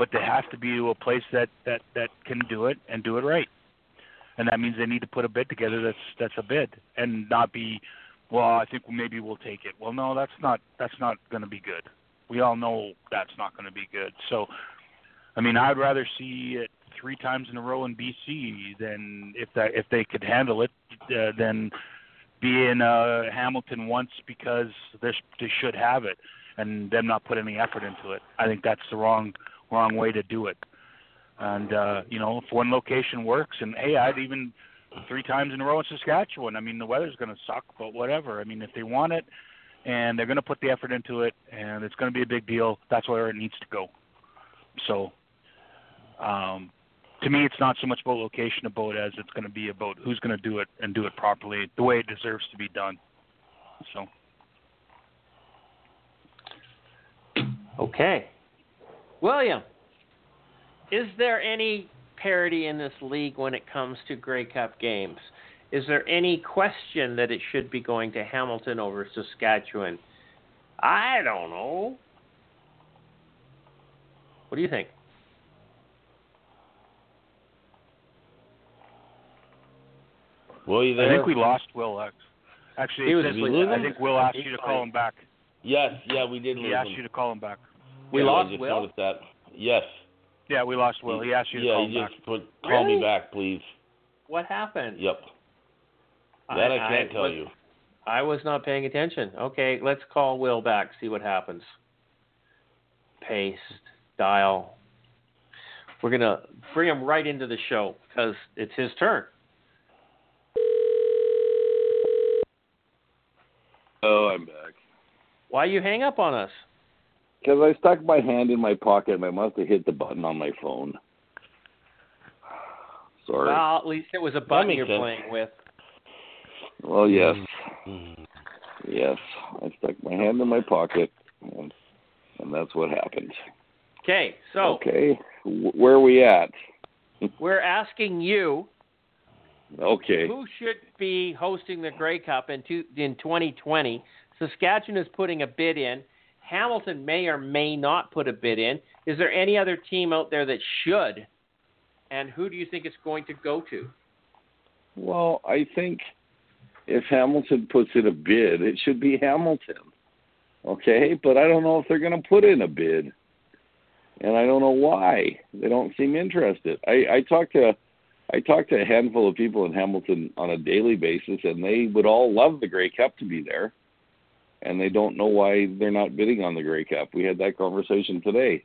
But they have to be a place that that that can do it and do it right. And that means they need to put a bid together that's that's a bid and not be well i think maybe we'll take it. Well no that's not that's not going to be good. We all know that's not going to be good. So i mean i'd rather see it three times in a row in bc than if that if they could handle it uh, than be in uh hamilton once because they should have it and them not put any effort into it. I think that's the wrong wrong way to do it and uh, you know, if one location works, and hey, I'd even three times in a row in Saskatchewan. I mean, the weather's going to suck, but whatever. I mean, if they want it, and they're going to put the effort into it, and it's going to be a big deal, that's where it needs to go. So, um, to me, it's not so much about location about as it's going to be about who's going to do it and do it properly, the way it deserves to be done. So. Okay. William, is there any parity in this league when it comes to Grey Cup games? Is there any question that it should be going to Hamilton over Saskatchewan? I don't know. What do you think? Will you I think we lost Will. Act- Actually, He was it says- I think Will asked you to call him back. Yes, yeah, we did lose He asked him. you to call him back. We Yeah, lost I just Will? noticed that. Yes. Yeah, we lost Will. He asked you to yeah, call he him back. just put call me back, please. What happened? Yep. That I, can't tell was, you. I was not paying attention. Okay, let's call Will back, see what happens. Paste, dial. We're going to bring him right into the show because it's his turn. Oh, I'm back. Why you hang up on us? Because I stuck my hand in my pocket and I must have hit the button on my phone. <sighs> Sorry. Well, at least it was a button you're sense. playing with. Well, yes. Mm. Yes. I stuck my hand in my pocket and, and that's what happened. Okay, so Okay. W- where are we at? <laughs> we're asking you Okay. who should be hosting the Grey Cup in, two, in 2020. Saskatchewan is putting a bid in. Hamilton may or may not put a bid in. Is there any other team out there that should? And who do you think it's going to go to? Well, I think if Hamilton puts in a bid, it should be Hamilton. Okay, but I don't know if they're going to put in a bid, and I don't know why. They don't seem interested. I, I talked to I talked to a handful of people in Hamilton on a daily basis, and they would all love the Grey Cup to be there, and they don't know why they're not bidding on the Grey Cup. We had that conversation today.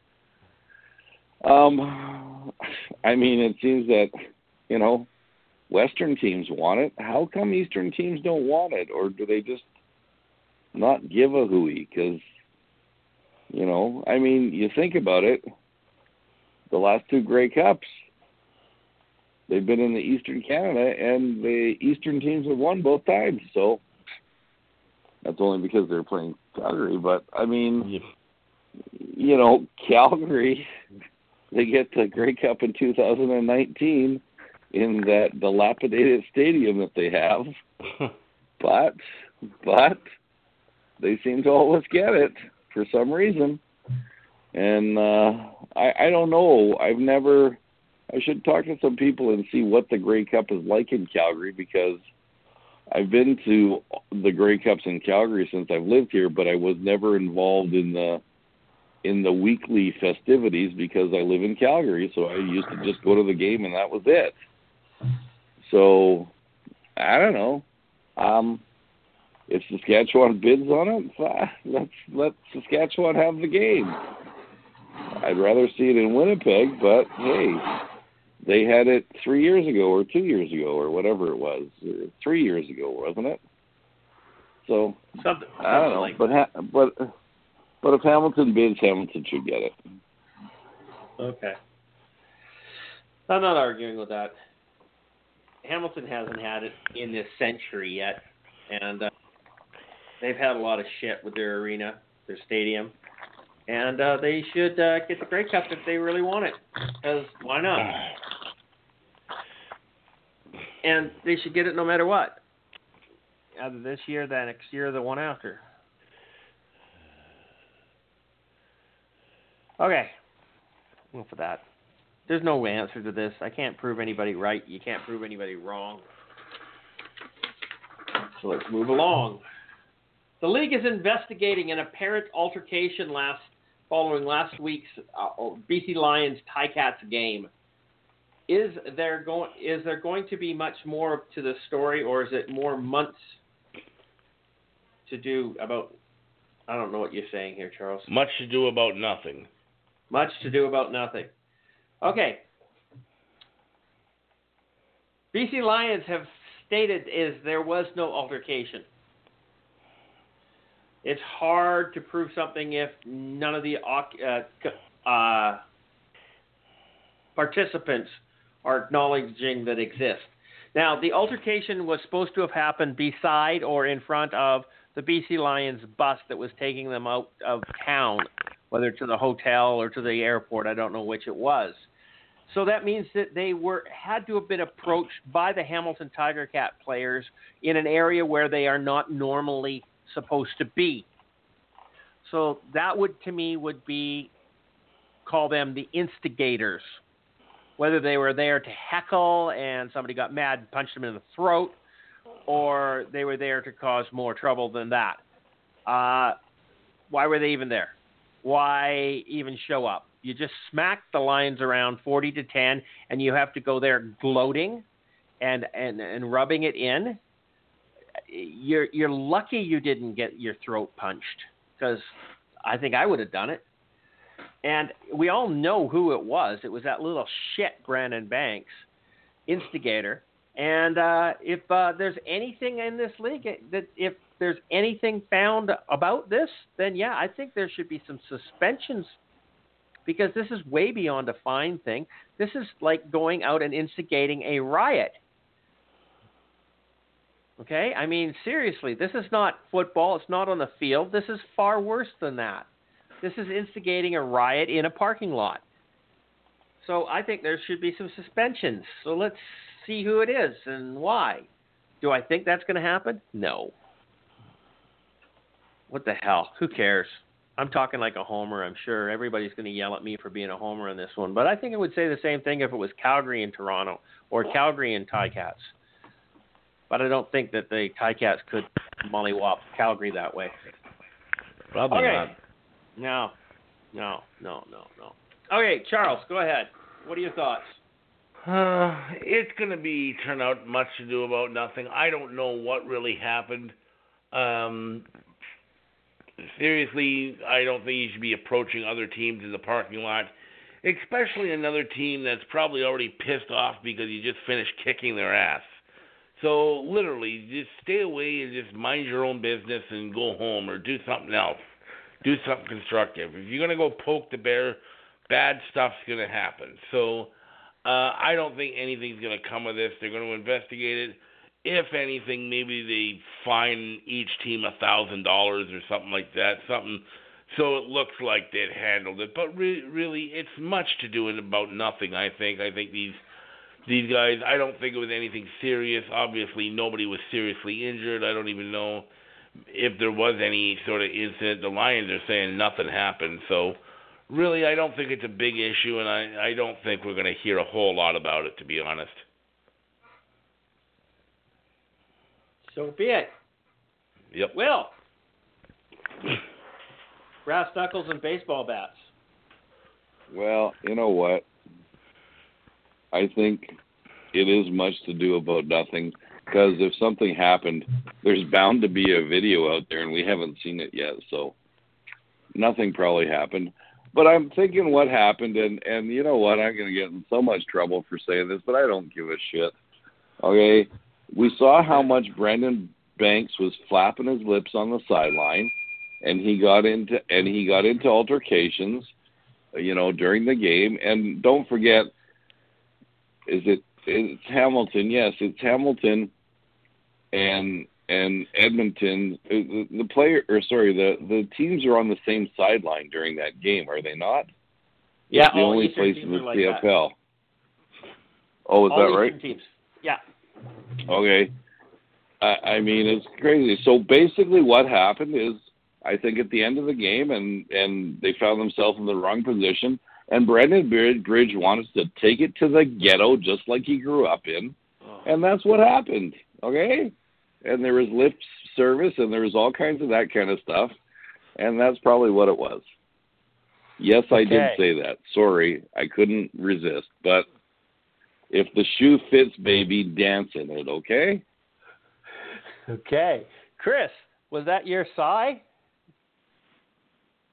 Um, I mean, it seems that you know Western teams want it. How come Eastern teams don't want it, or do they just not give a hooey? Because You know, I mean, you think about it. The last two Grey Cups, they've been in the Eastern Canada, and the Eastern teams have won both times. So that's only because they're playing Calgary. But I mean, Yeah. you know, Calgary, they get the Grey Cup in 2019 in that dilapidated stadium that they have. <laughs> But, but they seem to always get it for some reason. And uh I I don't know. I've never I should talk to some people and see what the Grey Cup is like in Calgary because I've been to the Grey Cups in Calgary since I've lived here, but I was never involved in the in the weekly festivities because I live in Calgary, so I used to just go to the game and that was it. So I don't know. Um if Saskatchewan bids on it, <laughs> let's let Saskatchewan have the game. I'd rather see it in Winnipeg, but hey, they had it three years ago or two years ago or whatever it was, three years ago, wasn't it? So Something, I don't know, like but ha- but but if Hamilton bids, Hamilton should get it. Okay. I'm not arguing with that. Hamilton hasn't had it in this century yet, and uh, they've had a lot of shit with their arena, their stadium, and uh, they should uh, get the Grey Cup if they really want it. Because why not? And they should get it no matter what. Either this year, the next year, the one after. Okay. Enough of that. There's no answer to this. I can't prove anybody right. You can't prove anybody wrong. So let's move along. The league is investigating an apparent altercation last following last week's uh, BC Lions Ticats game. Is there going is there going to be much more to the story, or is it more months to do about? I don't know what you're saying here, Charles. Much to do about nothing. Much to do about nothing. Okay. BC Lions have stated is there was no altercation. It's hard to prove something if none of the uh, uh, participants are acknowledging that exists. Now, the altercation was supposed to have happened beside or in front of the BC Lions bus that was taking them out of town, whether to the hotel or to the airport. I don't know which it was. So that means that they were had to have been approached by the Hamilton Tiger Cat players in an area where they are not normally supposed to be. So that would to me would be call them the instigators. Whether they were there to heckle and somebody got mad and punched them in the throat, or they were there to cause more trouble than that. Uh, why were they even there? Why even show up? You just smack the Lions around 40 to 10, and you have to go there gloating and, and, and rubbing it in. You're, you're lucky you didn't get your throat punched because I think I would have done it. And we all know who it was. It was that little shit Brandon Banks, instigator. And uh, if uh, there's anything in this league that if there's anything found about this, then yeah, I think there should be some suspensions because this is way beyond a fine thing. This is like going out and instigating a riot. Okay? I mean, seriously, this is not football. It's not on the field. This is far worse than that. This is instigating a riot in a parking lot. So I think there should be some suspensions. So let's see who it is and why. Do I think that's going to happen? No. What the hell? Who cares? I'm talking like a homer. I'm sure everybody's going to yell at me for being a homer in this one, but I think I would say the same thing if it was Calgary and Toronto or Calgary and Ticats. But I don't think that the Ticats could mollywop Calgary that way. Probably Okay. not. No, no, no, no, no. Okay, Charles, go ahead. What are your thoughts? Uh, it's going to be turn out much to do about nothing. I don't know what really happened. Um, seriously, I don't think you should be approaching other teams in the parking lot, especially another team that's probably already pissed off because you just finished kicking their ass. So literally, just stay away and just mind your own business and go home or do something else. Do something constructive. If you're gonna go poke the bear, bad stuff's gonna happen. So uh, I don't think anything's gonna come of this. They're gonna investigate it. If anything, maybe they fine each team a thousand dollars or something like that. Something so it looks like they'd handled it. But re- really, it's much to do it about nothing. I think. I think these these guys. I don't think it was anything serious. Obviously, nobody was seriously injured. I don't even know if there was any sort of incident. The Lions are saying nothing happened. So really, I don't think it's a big issue, and I I don't think we're going to hear a whole lot about it. To be honest. So be it. Yep. Will. Brass knuckles and baseball bats. Well, you know what? I think it is much to do about nothing because if something happened, there's bound to be a video out there and we haven't seen it yet. So nothing probably happened. But I'm thinking what happened, and and you know what? I'm gonna get in so much trouble for saying this, but I don't give a shit. Okay, we saw how much Brandon Banks was flapping his lips on the sideline, and he got into and he got into altercations, you know, during the game. And don't forget, is it it's Hamilton? Yes, it's Hamilton, and and Edmonton. The, the player, or sorry, the the teams are on the same sideline during that game, are they not? Yeah, it's the only Eastern place in the are like that. CFL. Oh, is all that Eastern right? Teams. Yeah. Okay. I, I mean, it's crazy. So basically, what happened is, I think at the end of the game, and and they found themselves in the wrong position, and Brandon Bridge, Bridge wanted to take it to the ghetto, just like he grew up in, oh. and that's what happened. Okay. And there was lip service, and there was all kinds of that kind of stuff, and that's probably what it was. Yes, I did say that. Sorry, I couldn't resist. But if the shoe fits, baby, dance in it. Okay. Okay. Chris, was that your sigh?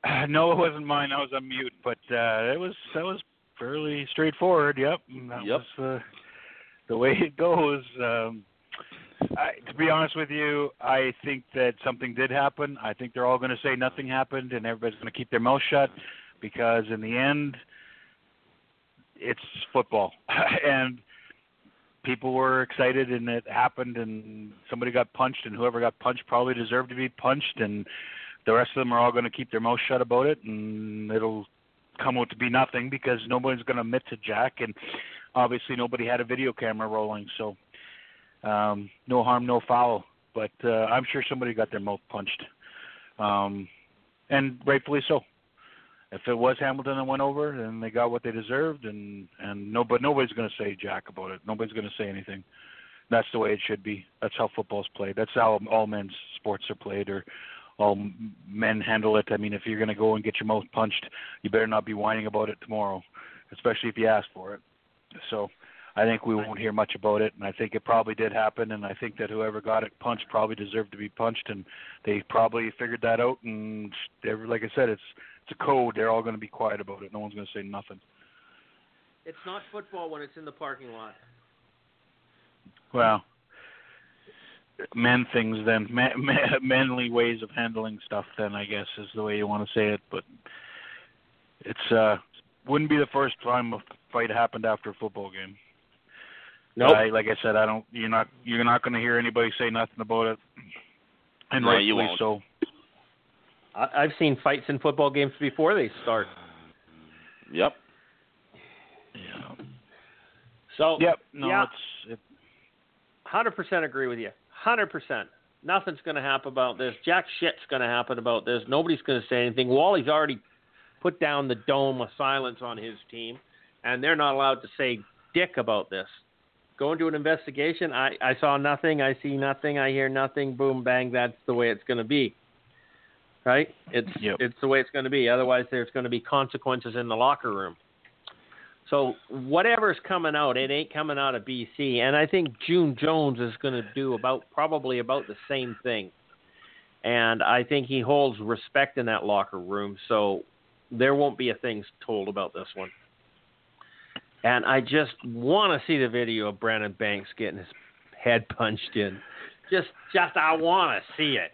Uh, <sighs> no, it wasn't mine. I was on mute, but uh, it was that was fairly straightforward. Yep, and that Yep. was uh, the way it goes. Um, I, to be honest with you, I think that something did happen. I think they're all going to say nothing happened, and everybody's going to keep their mouth shut because in the end, it's football, <laughs> and people were excited, and it happened, and somebody got punched, and whoever got punched probably deserved to be punched, and the rest of them are all going to keep their mouth shut about it, and it'll come out to be nothing because nobody's going to admit to Jack, and obviously nobody had a video camera rolling, so um, no harm, no foul. But uh, I'm sure somebody got their mouth punched, um, and rightfully so. If it was Hamilton that went over, then they got what they deserved, and and no, but nobody's going to say Jack about it. Nobody's going to say anything. That's the way it should be. That's how football's played. That's how all men's sports are played, or all men handle it. I mean, if you're going to go and get your mouth punched, you better not be whining about it tomorrow, especially if you ask for it. So, I think we won't hear much about it, and I think it probably did happen, and I think that whoever got it punched probably deserved to be punched, and they probably figured that out. And like I said, it's it's a code. They're all going to be quiet about it. No one's going to say nothing. It's not football when it's in the parking lot. Well, men things then, man, man, manly ways of handling stuff. Then I guess is the way you want to say it. But it's uh wouldn't be the first time a fight happened after a football game. Nope. I, like I said, I don't. You're not. You're not going to hear anybody say nothing about it. And No, you rightfully won't. so. I, I've seen fights in football games before they start. Yep. Yeah. So, Yep. No, Yeah. it's it, hundred percent agree with you. Hundred percent. Nothing's going to happen about this. Jack shit's going to happen about this. Nobody's going to say anything. Wally's already put down the dome of silence on his team, and they're not allowed to say dick about this. Go into an investigation. I, I saw nothing. I see nothing. I hear nothing. Boom, bang. That's the way it's going to be. Right? It's Yep. it's the way it's going to be. Otherwise, there's going to be consequences in the locker room. So whatever's coming out, it ain't coming out of BC, and I think June Jones is going to do about probably about the same thing. And I think he holds respect in that locker room, so there won't be a thing told about this one. And I just want to see the video of Brandon Banks getting his head punched in. Just, just I want to see it.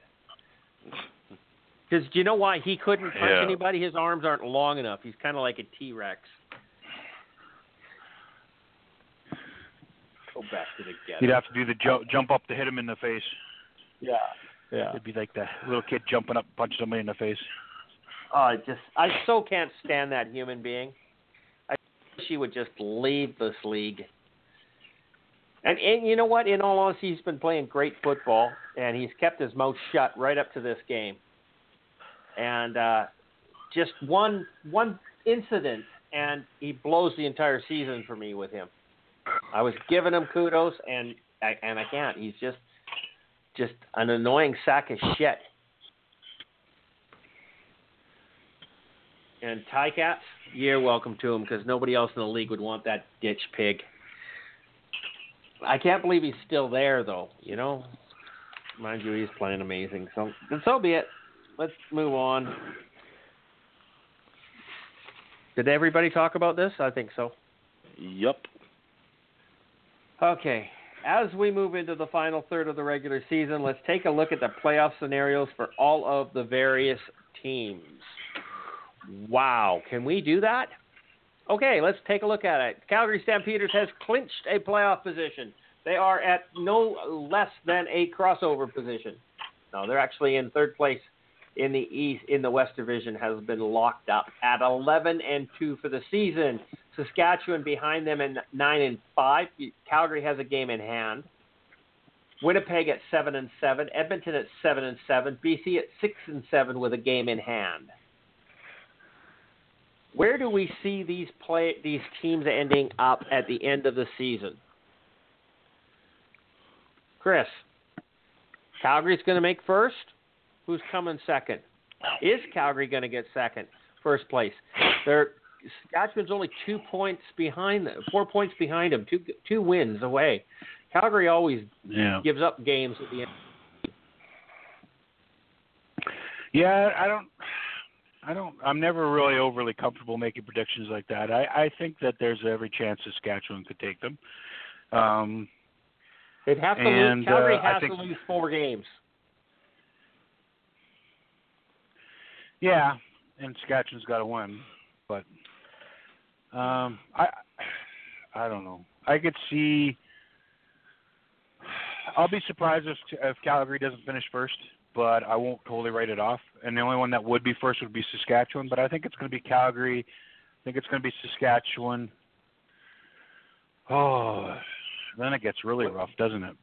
Because do you know why he couldn't punch Yeah. anybody? His arms aren't long enough. He's kind of like a T Rex. Go back to the ghetto. You'd have to do the ju- jump up to hit him in the face. Yeah. Yeah. It'd be like the little kid jumping up, punch somebody in the face. Oh, I just I so can't stand that human being. I wish he would just leave this league. And and you know what? In all honesty, he's been playing great football, and he's kept his mouth shut right up to this game. And uh, just one one incident, and he blows the entire season for me with him. I was giving him kudos, and I, and I can't. He's just just an annoying sack of shit. And Ty Cats, you're welcome to him because nobody else in the league would want that ditch pig. I can't believe he's still there, though. You know, mind you, he's playing amazing. So, so be it. Let's move on. Did everybody talk about this? I think so. Yup. Okay. As we move into the final third of the regular season, let's take a look at the playoff scenarios for all of the various teams. Wow, can we do that? Okay, let's take a look at it. Calgary Stampeders has clinched a playoff position. They are at no less than a crossover position. No, they're actually in third place in the East in the West Division has been locked up at 11 and 2 for the season. Saskatchewan behind them in 9 and 5. Calgary has a game in hand. Winnipeg at 7 and 7, Edmonton at 7 and 7, BC at 6 and 7 with a game in hand. Where do we see these play these teams ending up at the end of the season? Chris, Calgary's going to make first. Who's coming second? Is Calgary going to get second? First place. They're Saskatchewan's only two points behind them, four points behind them, two two wins away. Calgary always Yeah. gives up games at the end. Yeah, I don't. I don't. I'm never really overly comfortable making predictions like that. I, I think that there's every chance Saskatchewan could take them. Um, They'd have to And, lose. Calgary uh, has think- to lose four games. yeah, and Saskatchewan's got to win, but um, I I don't know. I could see. I'll be surprised if if Calgary doesn't finish first, but I won't totally write it off. And the only one that would be first would be Saskatchewan, but I think it's going to be Calgary. I think it's going to be Saskatchewan. Oh, then it gets really rough, doesn't it?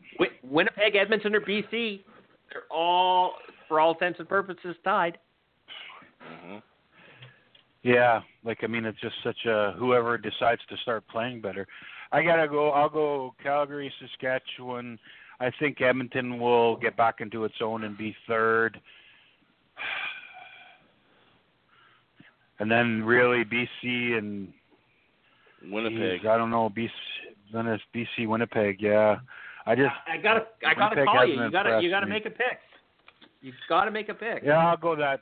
Winnipeg, Edmonton, or BC, they're all, for all intents and purposes, tied. hmm Yeah, like I mean, it's just such a whoever decides to start playing better. I gotta go. I'll go Calgary, Saskatchewan. I think Edmonton will get back into its own and be third. <sighs> And then really BC and Winnipeg. geez, I don't know BC. Then it's BC Winnipeg. Yeah, I just I gotta, I gotta Winnipeg call you. You gotta, you gotta me. make a pick. You've got to make a pick. yeah I'll go that.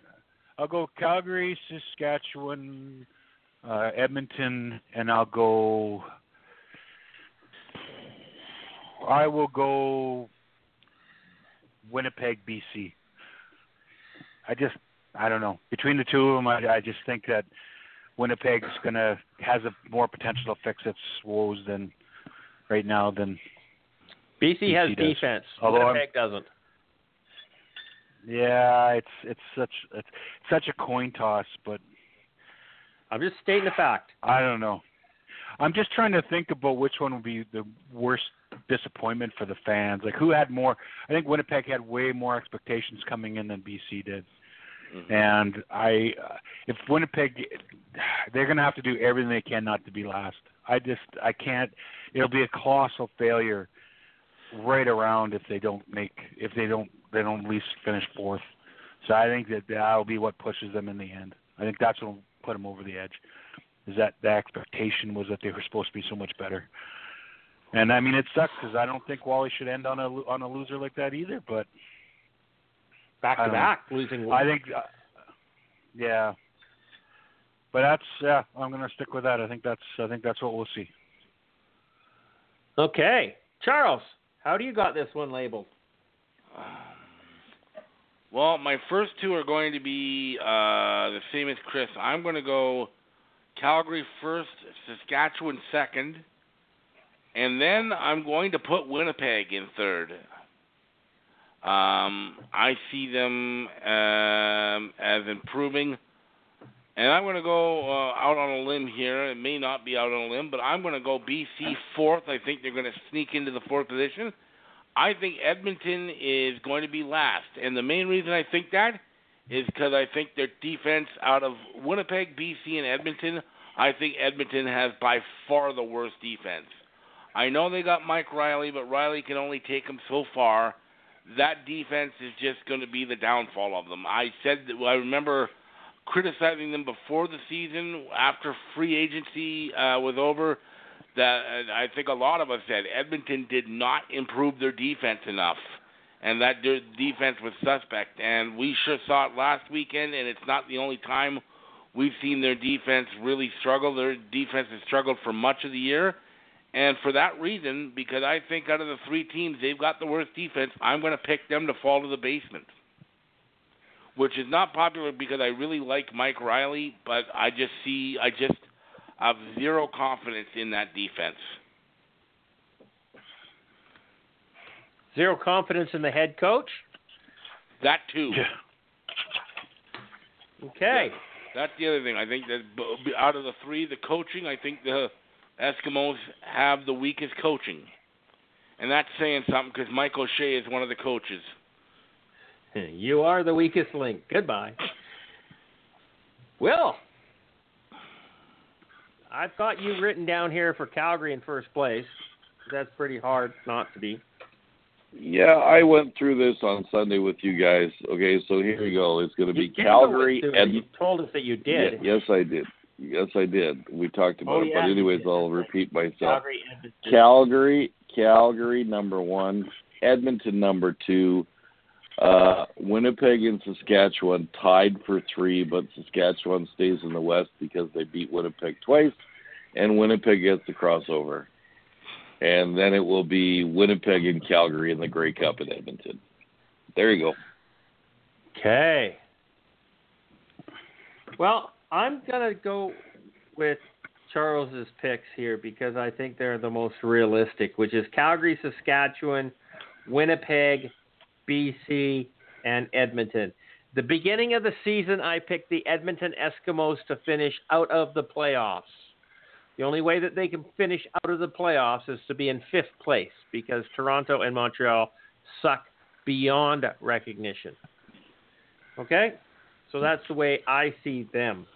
I'll go Calgary, Saskatchewan, uh, Edmonton, and I'll go. I will go Winnipeg, BC. I just, I don't know. Between the two of them, I, I just think that Winnipeg's gonna has a more potential to fix its woes than right now than BC has does. defense. Although I'm- Winnipeg doesn't. Yeah. It's it's such it's such a coin toss, but I'm just stating the fact. I don't know. I'm just trying to think about which one would be the worst disappointment for the fans. Like who had more? I think Winnipeg had way more expectations coming in than BC did. Mhm. And I, uh, if Winnipeg, they're going to have to do everything they can not to be last. I just, I can't. It'll be a colossal failure right around if they don't make, if they don't, they don't at least finish fourth. So I think that that'll be what pushes them in the end. I think that's what will put them over the edge. Is that the expectation was that they were supposed to be so much better. And I mean, it sucks because I don't think Wally should end on a on a loser like that either. But Back to back, losing. I think, uh, yeah. But that's yeah. I'm gonna stick with that. I think that's I think that's what we'll see. Okay, Charles, how do you got this one labeled? <sighs> Well, my first two are going to be uh, the same as Chris. I'm going to go Calgary first, Saskatchewan second, and then I'm going to put Winnipeg in third. Um, I see them um, as improving, and I'm going to go uh, out on a limb here. It may not be out on a limb, but I'm going to go BC fourth. I think they're going to sneak into the fourth position. I think Edmonton is going to be last, and the main reason I think that is because I think their defense out of Winnipeg, BC, and Edmonton. I think Edmonton has by far the worst defense. I know they got Mike Reilly, but Reilly can only take them so far. That defense is just going to be the downfall of them. I said that I remember criticizing them before the season after free agency uh, was over that I think a lot of us said Edmonton did not improve their defense enough, and that their defense was suspect. And we sure saw it last weekend, and it's not the only time we've seen their defense really struggle. Their defense has struggled for much of the year. And for that reason, because I think out of the three teams, they've got the worst defense, I'm going to pick them to fall to the basement. Which is not popular because I really like Mike Reilly, but I just see, I just have zero confidence in that defense. Zero confidence in the head coach. That too. Yeah. Okay. That's the other thing. I think that b- out of the three, the coaching, I think the Eskimos have the weakest coaching, and that's saying something because Mike O'Shea is one of the coaches. <laughs> You are the weakest link. Goodbye. Will, I've got you written down here for Calgary in first place. That's pretty hard not to be. Yeah, I went through this on Sunday with you guys. Okay, so here you go. It's going to be Calgary it. and You told us that you did. Yeah, yes, I did. Yes, I did. We talked about Oh, it, yeah, but anyways. I'll repeat myself. Calgary, Edmonton. Calgary, Calgary number one, Edmonton number two, uh, Winnipeg and Saskatchewan tied for three, but Saskatchewan stays in the West because they beat Winnipeg twice, and Winnipeg gets the crossover. And then it will be Winnipeg and Calgary in the Grey Cup in Edmonton. There you go. Okay. Well, I'm gonna go with Charles's picks here because I think they're the most realistic, which is Calgary, Saskatchewan, Winnipeg, BC, and Edmonton. The beginning of the season, I picked the Edmonton Eskimos to finish out of the playoffs. The only way that they can finish out of the playoffs is to be in fifth place because Toronto and Montreal suck beyond recognition. Okay? So that's the way I see them.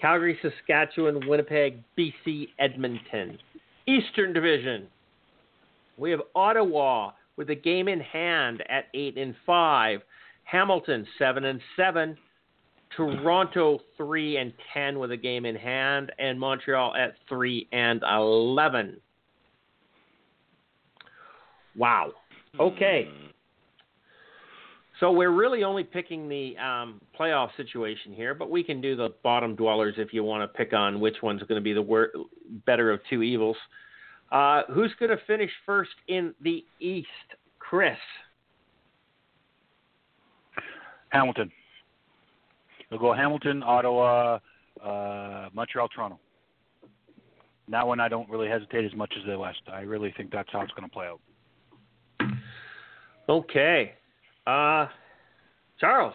Calgary, Saskatchewan, Winnipeg, BC, Edmonton. Eastern Division. We have Ottawa with a game in hand at 8 and 5. Hamilton 7 and 7. Toronto 3 and 10 with a game in hand and Montreal at 3 and 11. Wow. Okay. So we're really only picking the um, playoff situation here, but we can do the bottom dwellers if you want to pick on which one's going to be the wor- better of two evils. Uh, who's going to finish first in the East? Chris. Hamilton. We'll go Hamilton, Ottawa, uh, Montreal, Toronto. That one I don't really hesitate as much as the West. I really think that's how it's going to play out. Okay. Uh, Charles.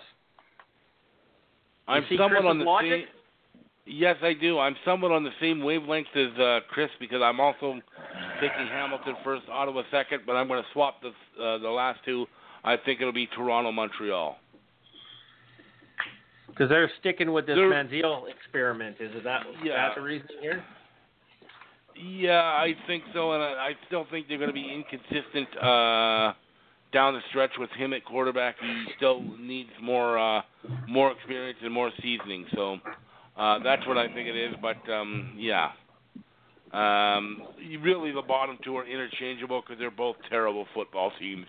I'm see somewhat Chris's on the logic? same. Yes, I do. I'm somewhat on the same wavelength as uh, Chris because I'm also picking Hamilton first, Ottawa second, but I'm going to swap the uh, the last two. I think it'll be Toronto, Montreal. Because they're sticking with this They're- Manziel experiment. Is that, Yeah. that the reason here? Yeah, I think so, and I, I still think they're going to be inconsistent uh, down the stretch with him at quarterback. He still needs more uh, more experience and more seasoning. So uh, that's what I think it is. But um, yeah, um, really the bottom two are interchangeable because they're both terrible football teams.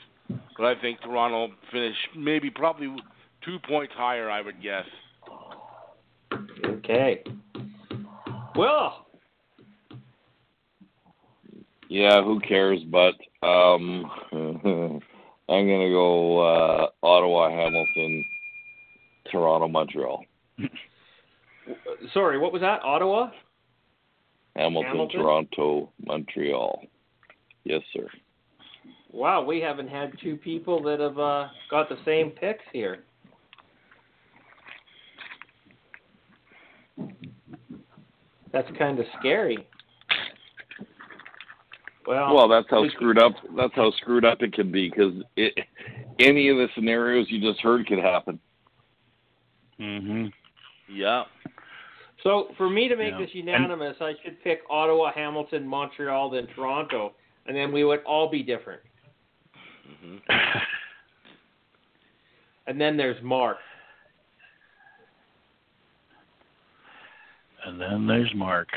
But I think Toronto will finish maybe probably two points higher. I would guess. Okay. Well, Yeah, who cares? But um, <laughs> I'm gonna go uh, Ottawa, Hamilton, Toronto, Montreal. <laughs> Sorry, what was that? Ottawa? Hamilton, Hamilton? Toronto, Montreal. Yes, sir. Wow, we haven't had two people that have uh, got the same picks here. That's kind of scary. Well, Well, that's how we- screwed up. That's how screwed up it can be because any of the scenarios you just heard could happen. Mhm. Yeah. So for me to make Yeah. this unanimous, I should pick Ottawa, Hamilton, Montreal, then Toronto, and then we would all be different. hmm And then there's Mark. and then there's Mark.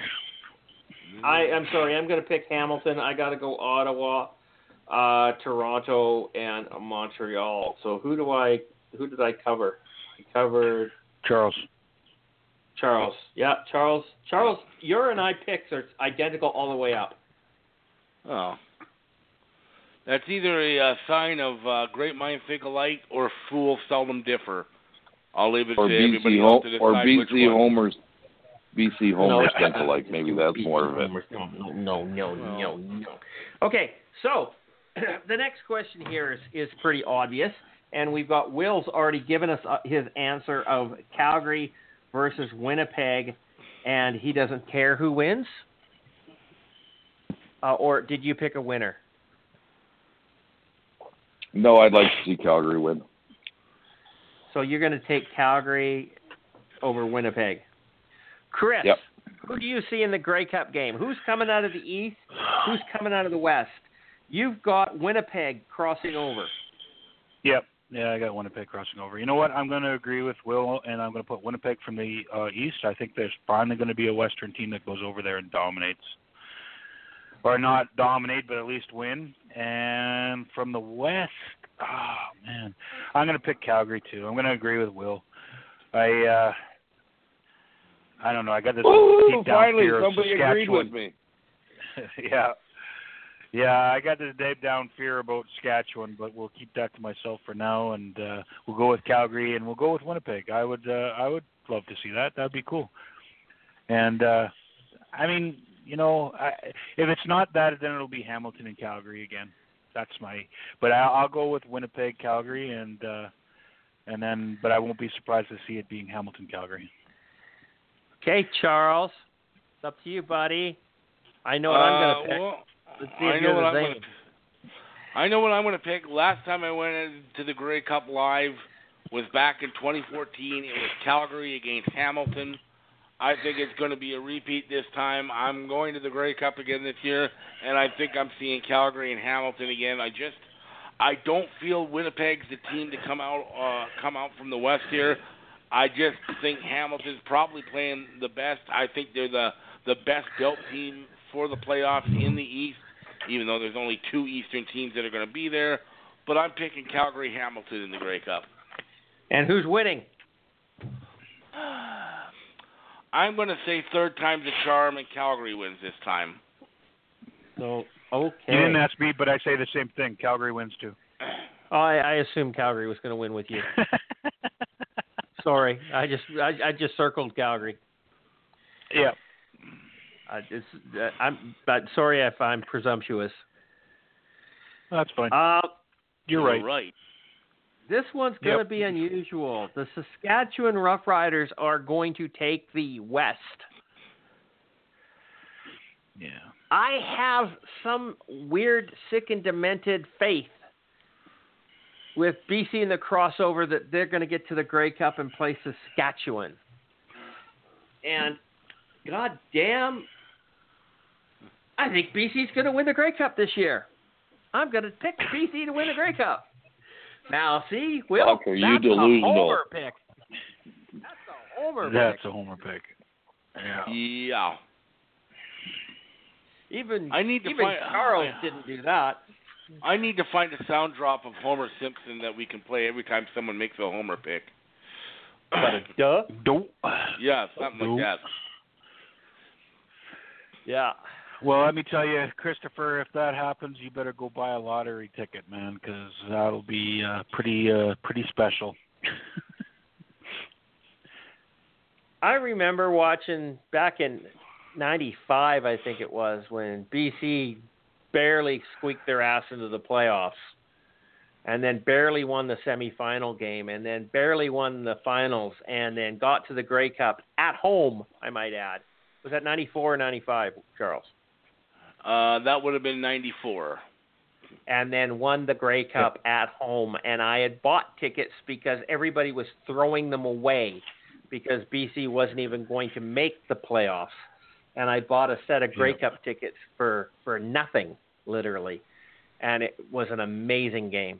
I I'm sorry, I'm going to pick Hamilton. I got to go Ottawa, uh, Toronto, and Montreal. So who do I who did I cover? I covered Charles. Charles. Yeah, Charles. Charles, your and I picks are identical all the way up. Oh. That's either a uh, sign of uh, great mind think alike or fools seldom differ. I'll leave it Or to BC everybody Ho- else to or BC homers. BC homers No. <laughs> think alike. Maybe that's more of it. No, no, no, no, no. Okay, so <clears throat> the next question here is, is pretty obvious, and we've got Will's already given us uh, his answer of Calgary versus Winnipeg, and he doesn't care who wins. Uh, or did you pick a winner? No, I'd like to see Calgary win. So you're going to take Calgary over Winnipeg. Chris, Yep. who do you see in the Grey Cup game? Who's coming out of the East? Who's coming out of the West? You've got Winnipeg crossing over. Yep. Yeah, I got Winnipeg crossing over. You know what? I'm going to agree with Will, and I'm going to put Winnipeg from the uh, East. I think there's finally going to be a Western team that goes over there and dominates, or not dominate, but at least win. And from the West, oh man, I'm going to pick Calgary too. I'm going to agree with Will. I uh I don't know. I got this Woo! deep down Finally, fear of somebody agreed Saskatchewan. with me. <laughs> yeah. Yeah, I got this deep down fear about Saskatchewan, but we'll keep that to myself for now, and uh, we'll go with Calgary and we'll go with Winnipeg. I would, uh, I would love to see that. That'd be cool. And uh, I mean, you know, I, if it's not that, then it'll be Hamilton and Calgary again. That's my. But I, I'll go with Winnipeg, Calgary, and uh, and then, but I won't be surprised to see it being Hamilton, Calgary. Okay, Charles, it's up to you, buddy. I know what I'm going Uh, to pick. well, Let's see I know what I'm gonna. I know what I'm going to pick. Last time I went into the Grey Cup live was back in 2014. It was Calgary against Hamilton. I think it's going to be a repeat this time. I'm going to the Grey Cup again this year, and I think I'm seeing Calgary and Hamilton again. I just, I don't feel Winnipeg's the team to come out, uh, come out from the West here. I just think Hamilton's probably playing the best. I think they're the the best built team for the playoffs in the East, even though there's only two Eastern teams that are going to be there. But I'm picking Calgary Hamilton in the Grey Cup. And who's winning? <sighs> I'm going to say third time's a charm, and Calgary wins this time. So okay. You didn't ask me, but I say the same thing. Calgary wins too. Oh, I, I assumed Calgary was going to win with you. <laughs> Sorry, I just I, I just circled Calgary. yeah. I just, uh, I'm but sorry if I'm presumptuous. That's fine. Uh, You're right. right. this one's going to Yep. be unusual. The Saskatchewan Roughriders are going to take the West. Yeah. I have some weird, sick, and demented faith with BC and the crossover that they're going to get to the Grey Cup and play Saskatchewan. And god damn, I think BC's going to win the Grey Cup this year. I'm going to pick BC to win the Grey Cup. Now, see, Will, Fuck, are you that's a homer pick. That's a homer That's pick. a homer pick. Yeah. Yeah. Even I need to even find- uh, Charles I- didn't do that. I need to find a sound drop of Homer Simpson that we can play every time someone makes a homer pick. <clears throat> Duh. Dope. yeah, something Nope. like that. Yeah. Well, let me tell you, Christopher, if that happens, you better go buy a lottery ticket, man, because that'll be uh, pretty uh, pretty special. <laughs> I remember watching back in '95, I think it was, when BC barely squeaked their ass into the playoffs, and then barely won the semifinal game, and then barely won the finals, and then got to the Grey Cup at home. I might add, was that '94 or '95, Charles? Uh, that would have been '94. and then won the Grey Cup at home. And I had bought tickets because everybody was throwing them away because BC wasn't even going to make the playoffs. And I bought a set of Grey Cup tickets for for nothing, literally. And it was an amazing game.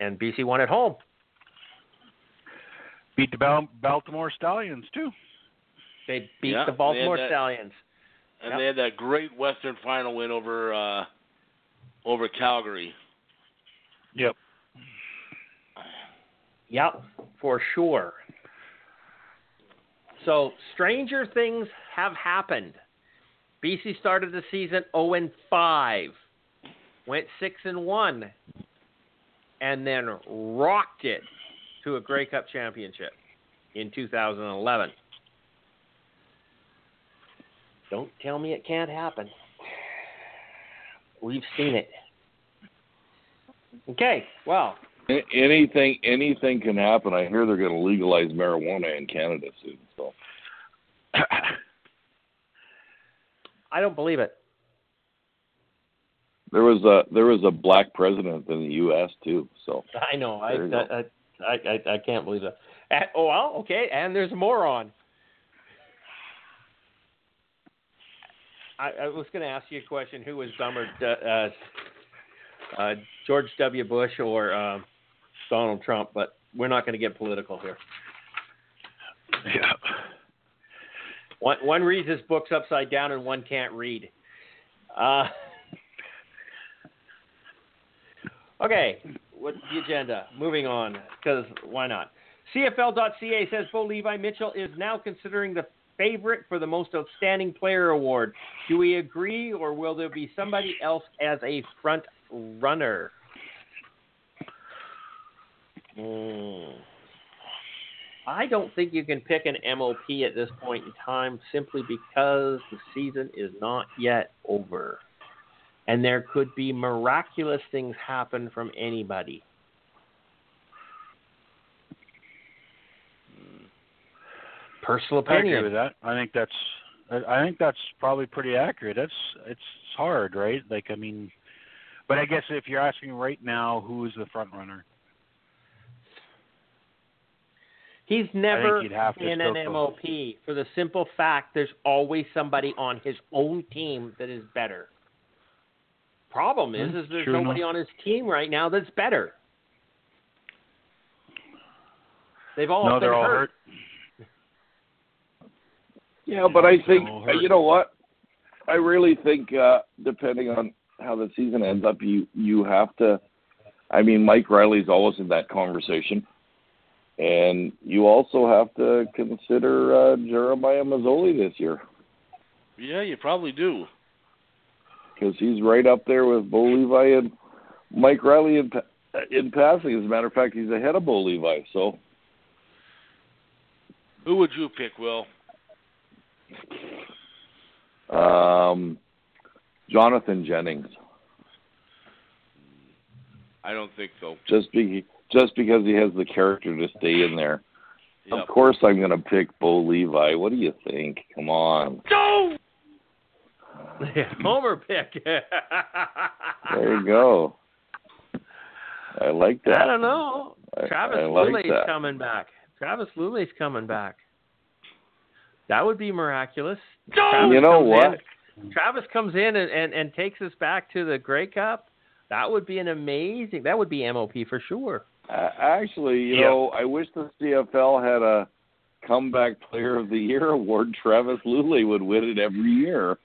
And BC won at home. Beat the Bal- Baltimore Stallions too. They beat Yeah, the Baltimore had that- Stallions. And Yep. they had that great Western final win over uh, over Calgary. Yep. Yep, for sure. So stranger things have happened. BC started the season 0 and 5, went 6 and 1, and then rocked it to a Grey Cup championship in 2011. Don't tell me it can't happen. We've seen it. Okay, well, Anything anything can happen. I hear they're going to legalize marijuana in Canada soon. So I don't believe it. there was a there was a black president in the U.S. too. So I know. I There you go. I, I I I can't believe that. And, oh well, okay. And there's more on. I, I was going to ask you a question. Who was dumber, uh, uh, George W. Bush or uh, Donald Trump? But we're not going to get political here. Yeah. One one reads his books upside down and one can't read. Uh, <laughs> okay, what's the agenda? Moving on, because why not? CFL.ca says Bo Levi Mitchell is now considering the favorite for the most outstanding player award. Do we agree, or will there be somebody else as a front runner? Hmm. I don't think you can pick an MOP at this point in time simply because the season is not yet over. And there could be miraculous things happen from anybody. Personal opinion. I agree opinion. with that. I think that's I I think that's probably pretty accurate. That's it's hard, right? Like I mean, but I guess if you're asking right now, who is the front runner? He's never you'd have to been an go- MOP for the simple fact there's always somebody on his own team that is better. Problem is, Hmm, is there's true nobody enough. on his team right now that's better. They've all no, been they're all hurt. hurt. Yeah, but I think uh, you know what? I really think uh, depending on how the season ends up, you you have to. I mean, Mike Reilly's always in that conversation, and you also have to consider uh, Jeremiah Masoli this year. Yeah, you probably do. because he's right up there with Bo Levi and Mike Reilly in in passing. As a matter of fact, he's ahead of Bo Levi. So Who would you pick, Will? Um, Jonathan Jennings, I don't think so. just be just because he has the character to stay in there. Yep. Of course, I'm going to pick Bo Levi. What do you think? Come on, No! <laughs> Homer pick. <laughs> there you go. I like that. I don't know. Travis I like Lulay's coming back. Travis Lulay's coming back. That would be miraculous. No! Travis You know what? in- Travis comes in and, and, and takes us back to the Grey Cup. That would be an amazing. That would be MOP for sure. Uh, actually, you Yeah. know, I wish the CFL had a comeback player of the year <laughs> award. Travis Lulay would win it every year.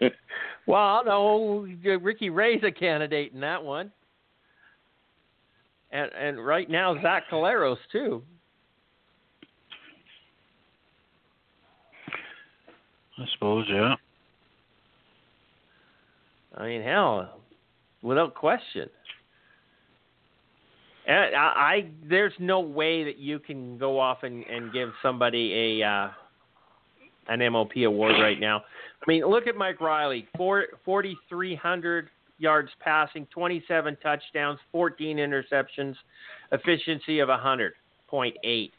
<laughs> Well, no, Ricky Ray's a candidate in that one, and and right now Zach Collaros too. I suppose, yeah. I mean, hell, without question. And I, I there's no way that you can go off and, and give somebody a uh, an MOP award right now. I mean, look at Mike Reilly, four, 4,300 yards passing, 27 touchdowns, 14 interceptions, efficiency of 100.8.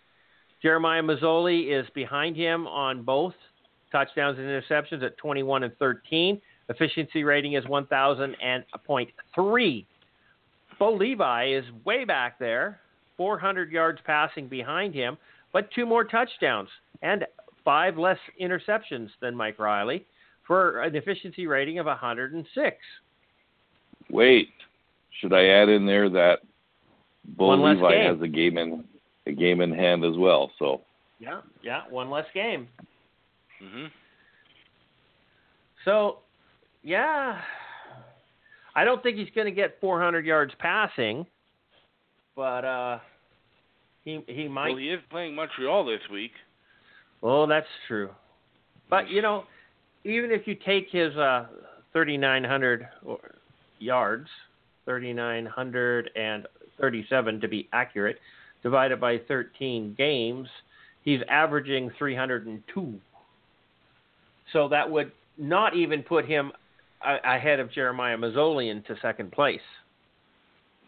Jeremiah Masoli is behind him on both touchdowns and interceptions at 21 and 13. Efficiency rating is 1,000.3. Bo Levi is way back there, 400 yards passing behind him, but two more touchdowns and five less interceptions than Mike Reilly for an efficiency rating of 106. Wait, should I add in there that Bo One Levi has a game in a game in hand as well? So Yeah, yeah, one less game. Mhm. So, yeah, I don't think he's going to get 400 yards passing, but uh, he he might. Well, he is playing Montreal this week. Oh, that's true. But you know, even if you take his uh, 3,900 yards, 3,937 to be accurate, divided by 13 games, he's averaging 302. So that would not even put him ahead of Jeremiah Masoli into second place.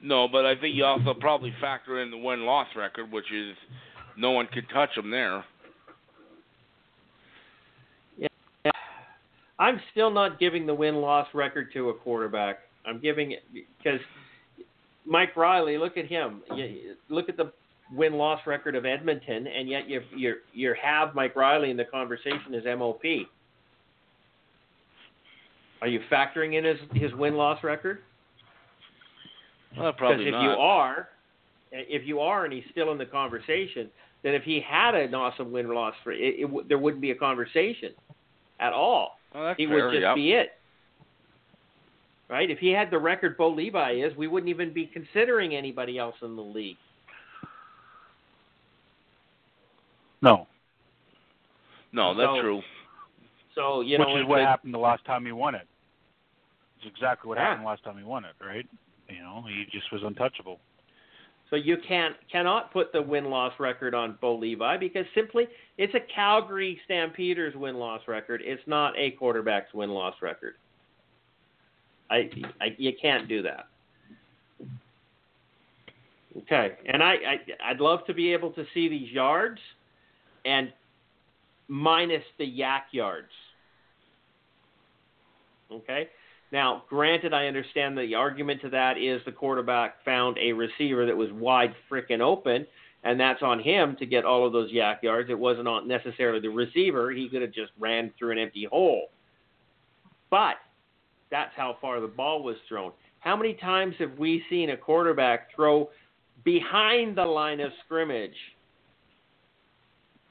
No, but I think you also probably factor in the win loss record, which is no one can touch him there. Yeah. I'm still not giving the win loss record to a quarterback. I'm giving it because Mike Reilly. Look at him. You, look at the win loss record of Edmonton, and yet you you you have Mike Reilly in the conversation as MOP. Are you factoring in his his win loss record? Well, Because probably if not. you are, if you are, and he's still in the conversation, then if he had an awesome win loss rate, it, it, w- there wouldn't be a conversation at all. well, that's he fair, would just yep. be it. Right? If he had the record Bo Levi is, we wouldn't even be considering anybody else in the league. No, No, that's So, true. So you which know, is what happened the last time he won it. It's exactly what Yeah. happened last time he won it, right? You know, he just was untouchable. So you can't cannot put the win loss record on Bo Levi because simply it's a Calgary Stampeders win loss record. It's not a quarterback's win loss record. I, I you can't do that. Okay, and I, I I'd love to be able to see these yards, and minus the yak yards. Okay, now, granted, I understand the argument to that is the quarterback found a receiver that was wide frickin' open, and that's on him to get all of those yak yards. It wasn't necessarily the receiver. He could have just ran through an empty hole. But that's how far the ball was thrown. How many times have we seen a quarterback throw behind the line of scrimmage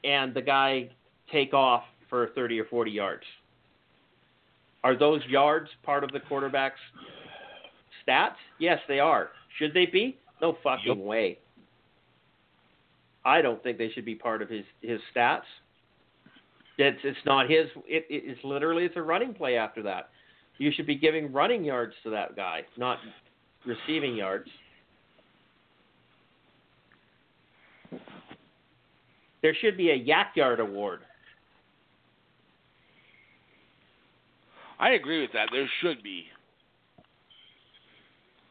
and the guy take off for 30 or 40 yards? Are those yards part of the quarterback's stats? Yes, they are. Should they be? No fucking Yep. way. I don't think they should be part of his his stats. It's it's not his. It, it it's literally it's a running play after that. You should be giving running yards to that guy, not receiving yards. There should be a yak yard award. I agree with that. There should be.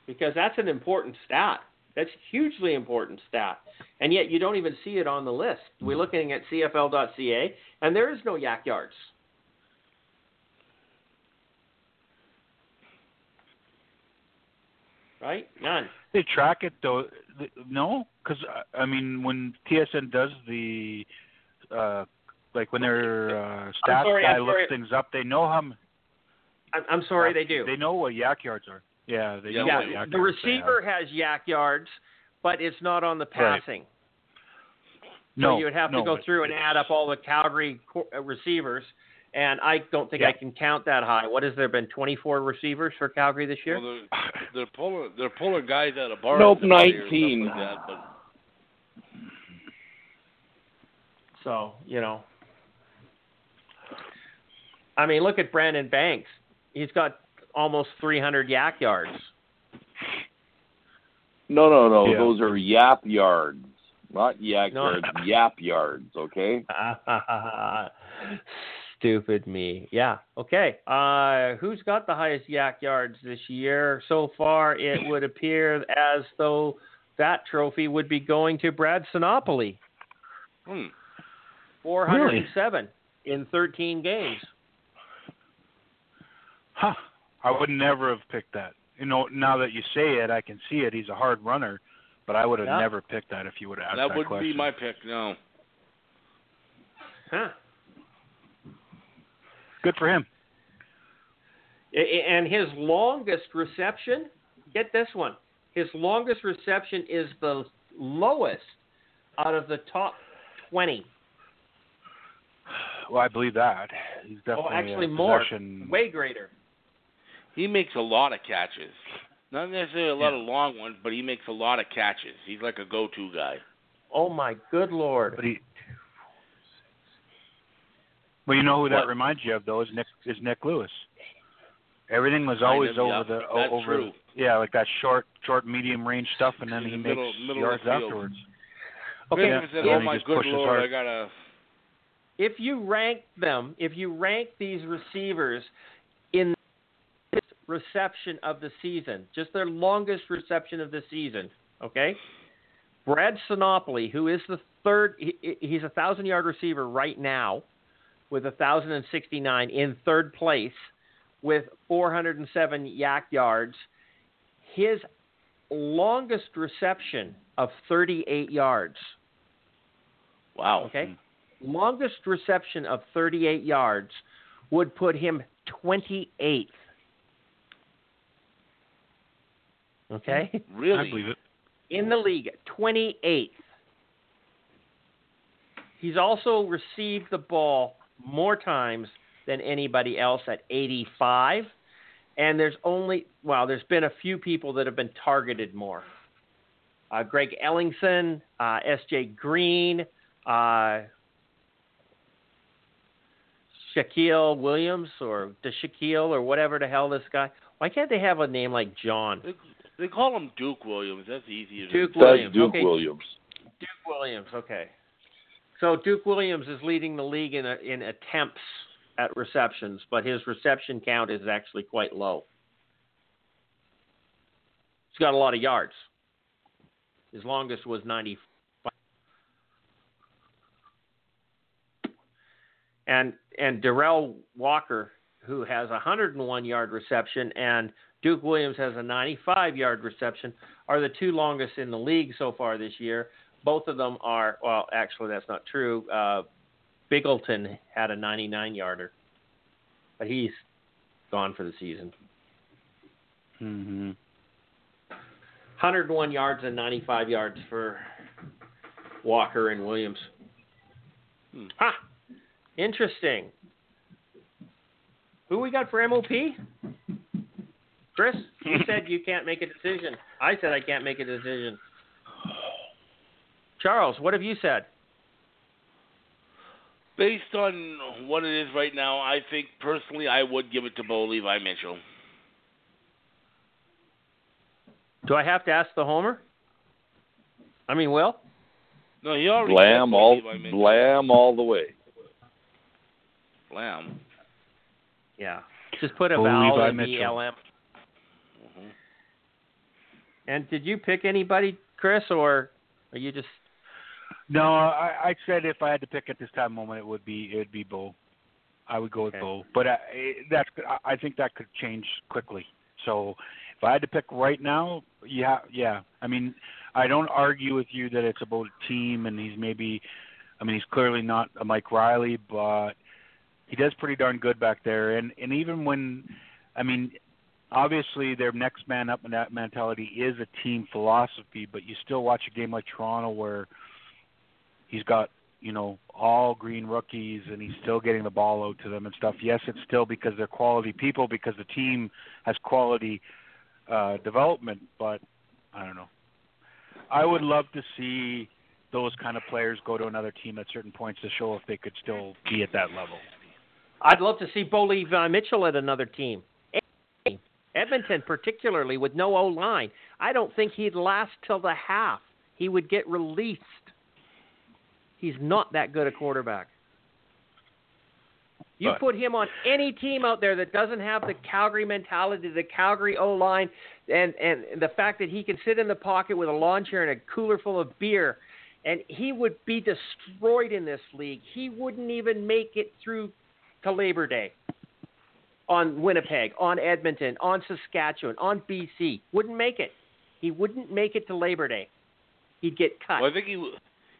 because that's an important stat. That's a hugely important stat. And yet you don't even see it on the list. We're looking at CFL.ca, and there is no yak yards. Right? None. They track it though. No, because I mean, when TSN does the, uh, like when their uh, stats sorry, guy looks things up, they know how. m- I'm, I'm sorry, they do. They know what yak yards are. Yeah, they know Yeah, what yak the yards they receiver have. has yak yards, but it's not on the Right. passing. No, so you would have no, to go through and add up all the Calgary uh, receivers, and I don't think Yeah. I can count that high. What has there been? 24 receivers for Calgary this year? Well, they're, they're pulling they're pulling guys out of bars. Nope, 19. Like that, but So, you know. I mean, look at Brandon Banks. He's got almost 300 yak yards. No, no, no. Yeah. Those are yap yards, not yak No. yards. Yap yards. Okay. <laughs> Stupid me. Yeah. Okay. Uh, who's got the highest yak yards this year? So far, it would appear as though that trophy would be going to Brad Sinopoli. Hmm. 407 in 13 games. Huh. <laughs> I would never have picked that. You know, now that you say it, I can see it. He's a hard runner, but I would have Yeah. never picked that if you would have asked That that, would question. be my pick. No. Huh. Good for him. A- a- And his longest reception, get this one. His longest reception is the lowest out of the top 20. Well, I believe that. He's oh, definitely Oh, actually a more. Way greater. He makes a lot of catches. Not necessarily a lot Yeah. of long ones, but he makes a lot of catches. He's like a go-to guy. Oh my good lord. But he. Well, you know who that What? reminds you of though is Nick is Nik Lewis. Everything was Kind always of, over yeah. the That's over true. yeah like that short short medium range stuff, and then In he the makes middle- middle yards afterwards. Okay, Yeah. If said, oh my good lord, hard. I gotta. if you rank them, if you rank these receivers in this reception of the season, just their longest reception of the season, okay? Brad Sinopoli, who is the third, he, he- he's a thousand yard receiver right now with a thousand and sixty nine in third place with four hundred and seven yak yards. His longest reception of thirty eight yards. Wow. Okay. Hmm. Longest reception of 38 yards would put him 28th. Okay? <laughs> Really? I believe it. In the league, 28th. He's also received the ball more times than anybody else at 85. And there's only, well, there's been a few people that have been targeted more. Uh, Greg Ellingson, uh, S.J. Green, uh, Shaquille Williams or the Shaquille or whatever the hell this guy. Why can't they have a name like John? They, they call him Duke Williams. That's easier. to Duke That's Williams. Duke okay. Williams. Duke Williams. Okay. So Duke Williams is leading the league in a, in attempts at receptions, but his reception count is actually quite low. He's got a lot of yards. His longest was 95. And and Derel Walker, who has a 101 yard reception, and Duke Williams has a 95 yard reception, are the two longest in the league so far this year. Both of them are well, actually that's not true. Uh, Bigleton had a 99 yarder, but he's gone for the season. Mm-hmm. 101 yards and 95 yards for Walker and Williams. Hmm. Ha! Interesting. Who we got for MOP? Chris, <laughs> you said you can't make a decision. I said I can't make a decision. Charles, what have you said? Based on what it is right now, I think personally I would give it to Bo Levi Mitchell. Do I have to ask the Homer? I mean, Will? No, he already Blam said all Levi Mitchell. blam all the way. Blam. Yeah. Just put a Bo vowel Levi in Mitchell. BLM. And did you pick anybody, Chris, or are you just No, I, I said if I had to pick at this time moment, it would be it would be Bo. I would go with Okay. Bo, but uh, I, that's I- I think that could change quickly. So if I had to pick right now, yeah, yeah. I mean, I don't argue with you that it's about a team, and he's maybe, I mean, he's clearly not a Mike Reilly, but he does pretty darn good back there. And and even when, I mean, obviously their next man up mentality is a team philosophy, but you still watch a game like Toronto where he's got you know all green rookies and he's still getting the ball out to them and stuff. Yes, it's still because they're quality people because the team has quality uh development, but I don't know. I would love to see those kind of players go to another team at certain points to show if they could still be at that level. I'd love to see Bo Levi Mitchell at another team. Edmonton, particularly with no O line, I don't think he'd last till the half. He would get released. He's not that good a quarterback. You But- put him on any team out there that doesn't have the Calgary mentality, the Calgary O line, and and the fact that he can sit in the pocket with a lawn chair and a cooler full of beer, and he would be destroyed in this league. He wouldn't even make it through to Labor Day. On Winnipeg, on Edmonton, on Saskatchewan, on BC, wouldn't make it. He wouldn't make it to Labor Day. He'd get cut. Well, I think he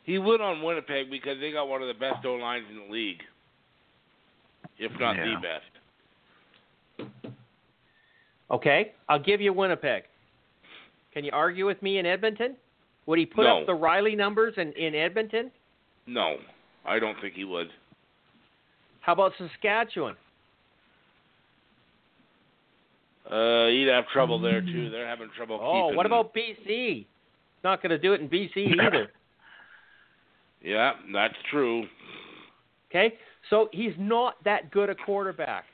he would on Winnipeg because they got one of the best O lines in the league, if not Yeah. the best. Okay, I'll give you Winnipeg. Can you argue with me in Edmonton? Would he put No. up the Reilly numbers in, in Edmonton? No, I don't think he would. How about Saskatchewan? Uh, he'd have trouble there too. They're having trouble Oh, keeping. what about BC? Not going to do it in BC <laughs> either. Yeah, that's true. Okay, so he's not that good a quarterback.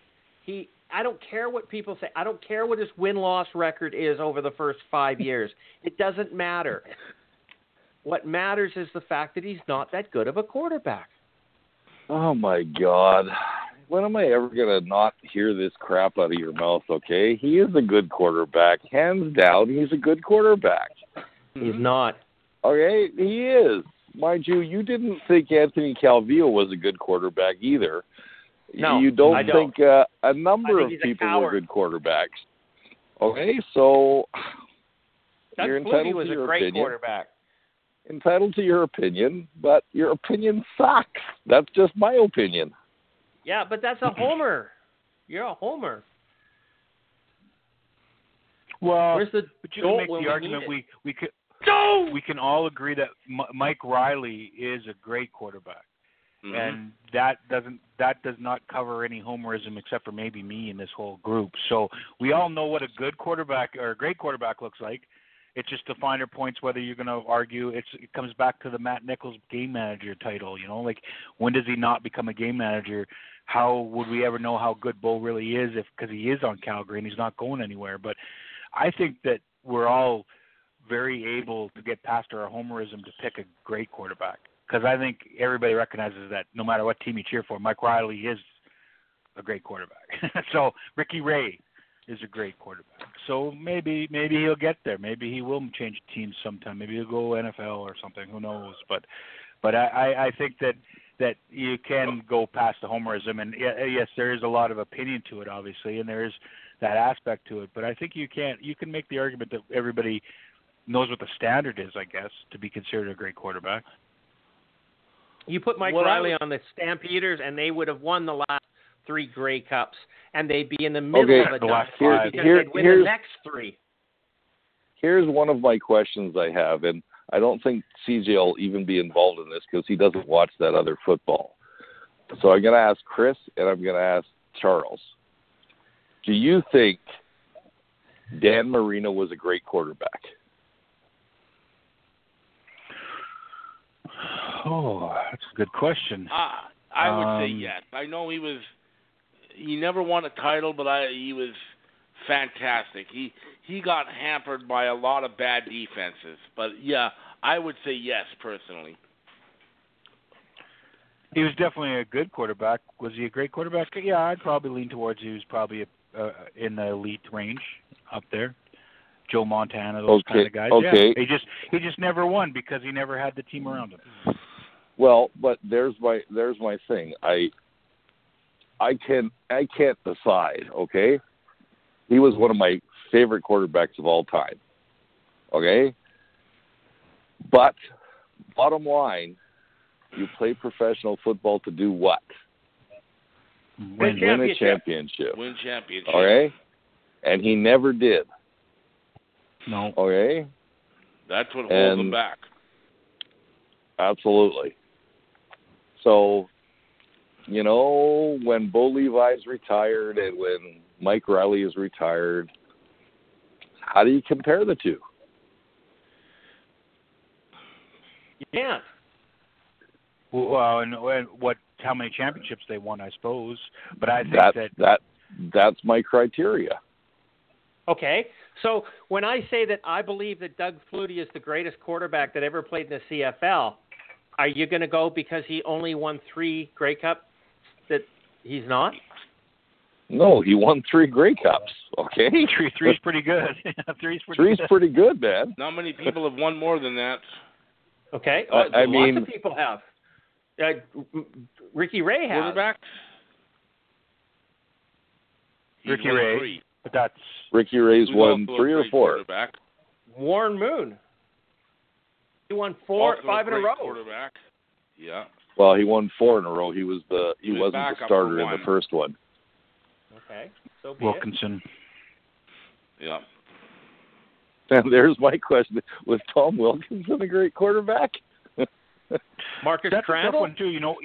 He, I don't care what people say. I don't care what his win loss record is over the first five <laughs> years. It doesn't matter. What matters is the fact that he's not that good of a quarterback. Oh my God. When am I ever gonna not hear this crap out of your mouth? Okay, he is a good quarterback, hands down. He's a good quarterback. He's not. Okay, he is. Mind you, you didn't think Anthony Calvillo was a good quarterback either. No, you don't, I don't. think uh, a number of people were good quarterbacks. Okay, so Doug You're entitled was to a your great opinion. quarterback. entitled to your opinion, but your opinion sucks. That's just my opinion. Yeah, but that's a <clears throat> homer. You're a homer. Well, Where's the but you can make the argument we we could no? we can all agree that M- Mike Reilly is a great quarterback, Mhm. and that doesn't that does not cover any homerism except for maybe me in this whole group. So we all know what a good quarterback or a great quarterback looks like. It's just the finer points whether you're going to argue. It's it comes back to the Matt Nichols game manager title. You know, like when does he not become a game manager? How would we ever know how good Bo really is if because he is on Calgary and he's not going anywhere? But I think that we're all very able to get past our homerism to pick a great quarterback because I think everybody recognizes that no matter what team you cheer for, Mike Reilly is a great quarterback. <laughs> so Ricky Ray is a great quarterback. So maybe maybe he'll get there. Maybe he will change teams sometime. Maybe he'll go NFL or something. Who knows? But but I, I, I think that that you can go past the homerism and yeah, yes, there is a lot of opinion to it, obviously, and there is that aspect to it. But I think you can't you can make the argument that everybody knows what the standard is, I guess, to be considered a great quarterback. You put Mike What I Reilly would- on the Stampeders, and they would have won the last three Grey Cups, and they'd be in the middle Okay, of a the last because Here- they'd win the here's- next three. Here's one of my questions I have, and I don't think CJ will even be involved in this because he doesn't watch that other football. So I'm going to ask Chris and I'm going to ask Charles. Do you think Dan Marino was a great quarterback? <sighs> Oh, that's a good question. I I would say Um, yes. I know he was. He never won a title, but I he was fantastic. He he got hampered by a lot of bad defenses, but yeah, I would say yes personally. He was definitely a good quarterback. Was he a great quarterback? Yeah, I'd probably lean towards he was probably a, uh, in the elite range up there. Joe Montana, those Okay, kind of guys. okay. Yeah. He just he just never won because he never had the team around him. Well, but there's my there's my thing. I I can I can't decide, okay? He was one of my favorite quarterbacks of all time. Okay? But bottom line, you play professional football to do what? Win. Win a Championship. championship. Win championship. Okay? And he never did. No. Okay? That's what holds him back. Absolutely. So, you know, when Bo Levi's retired and when Mike Reilly is retired, how do you compare the two? You can't. Well, and, and what? How many championships they won, I suppose. But I think That's that that that's my criteria. Okay, so when I say that I believe that Doug Flutie is the greatest quarterback that ever played in the CFL, are you going to go because he only won three Grey Cups that he's not? No, he won three Grey Cups. Okay, <laughs> Three three's pretty good. <laughs> three's pretty three's good. pretty good, man. Not many people have won more than that. Okay, I- Uh, I lots mean- of people have. Uh, Ricky Ray has. Quarterbacks. He's Ricky Ray. Three. But that's Ricky Ray's Who's won three or four. Quarterback. Warren Moon. He won four, Also five in a row. Quarterback. Yeah. Well, he won four in a row. He was the he, He was wasn't the starter in the first one. Okay, so be it. Wilkinson. Yeah. And there's my question: Was Tom Wilkinson a great quarterback? <laughs> Marcus That's a tough Crandell. one too. You know,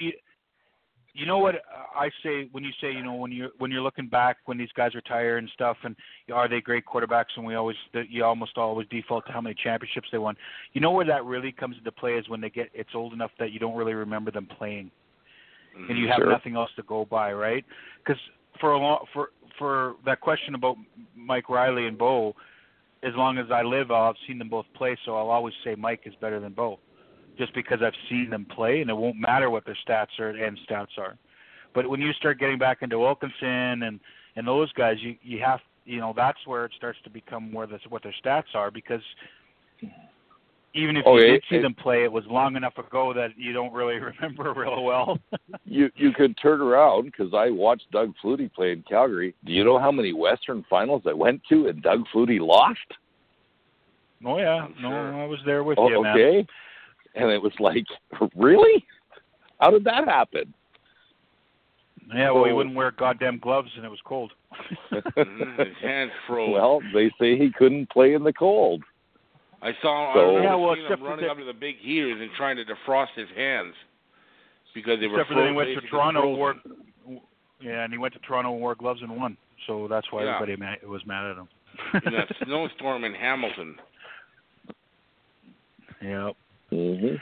you, know what uh, I say when you say you know when you when you're looking back when these guys retire and stuff, and are they great quarterbacks? And we always you almost always default to how many championships they won. You know where that really comes into play is when they get it's old enough that you don't really remember them playing, and you mm-hmm. have Sure. nothing else to go by, right? Because for a long for for that question about Mike Reilly and Bo, as long as I live, I'll have seen them both play, so I'll always say Mike is better than Bo, just because I've seen them play, and it won't matter what their stats are and stats are. But when you start getting back into Wilkinson and and those guys, you you have you know that's where it starts to become where the, what their stats are because even if Oh, you it- did see it- them play, it was long enough ago that you don't really <laughs> remember real well. <laughs> You you could turn around because I watched Doug Flutie play in Calgary. Do you know how many Western finals I went to and Doug Flutie lost? oh yeah, no. I was there with Oh, you, man. okay, and it was like, really? How did that happen? Yeah, well, he wouldn't wear goddamn gloves, and it was cold. His hands froze. well, they say he couldn't play in the cold. I saw. So- I remember Yeah, well, seeing him running the- up to the big heaters and trying to defrost his hands because they were Except for then he went to Toronto, frozen. wore, yeah, and he went to Toronto and wore gloves and won. So that's why Yeah. everybody ma- was mad at him. in that <laughs> snowstorm in Hamilton. yeah. Hmm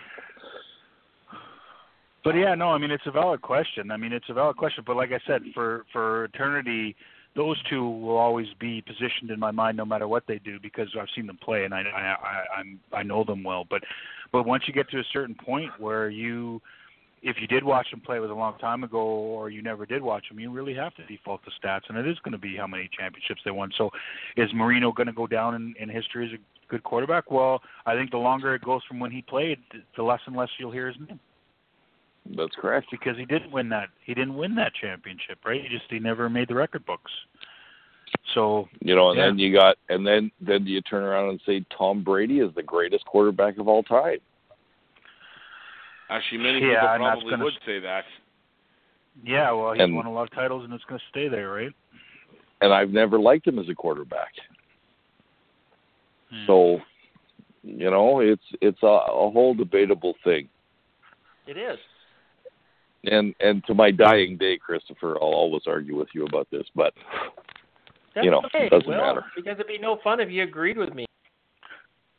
But yeah, no, I mean it's a valid question. I mean it's a valid question, but like I said, for for eternity, those two will always be positioned in my mind no matter what they do because I've seen them play and I I I I'm I know them well. But but once you get to a certain point where you if you did watch them play it was a long time ago or you never did watch them, you really have to default to stats and it is going to be how many championships they won. So is Marino going to go down in, in history as a good quarterback? Well, I think the longer it goes from when he played, the less and less you'll hear his name That's correct. because he didn't win that he didn't win that championship, right? He just he never made the record books. So You know, and Yeah. then you got, and then then you turn around and say Tom Brady is the greatest quarterback of all time. Actually, many Yeah, people and that's probably gonna- would say that. yeah, well he's And- won a lot of titles and it's going to stay there, right? And I've never liked him as a quarterback. Hmm. So, you know, it's it's a, a whole debatable thing. It is. And and to my dying day, Christopher, I'll always argue with you about this, but That's You know, okay. it doesn't well, matter. because it'd be no fun if you agreed with me.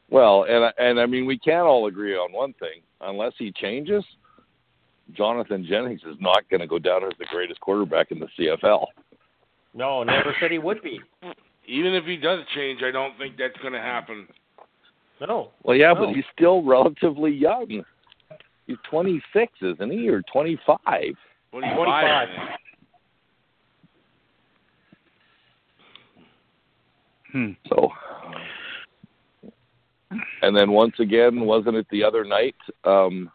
Well, and I- and I mean we can't all agree on one thing. Unless he changes, Jonathan Jennings is not going to go down as the greatest quarterback in the CFL. No, never said he would be. Even if he does change, I don't think that's going to happen. No. Well, yeah, No. but he's still relatively young. He's 26, isn't he, or 25? 25. 25. Hmm. So, and then once again, wasn't it the other night? Um,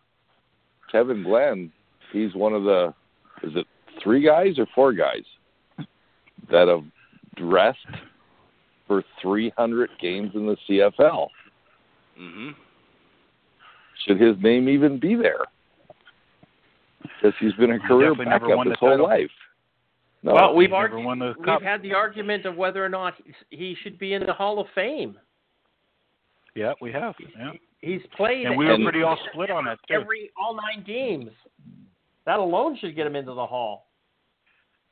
Kevin Glenn, he's one of the, is it three guys or four guys that have dressed for 300 games in the CFL? hmm Should his name even be there? Because he's been a career definitely never backup won his whole title. life. No, well, we've never argued, won the we've had the argument of whether or not he should be in the Hall of Fame. Yeah, we have. Yeah. He's played And we were pretty all split on it too. every all nine games. That alone should get him into the Hall.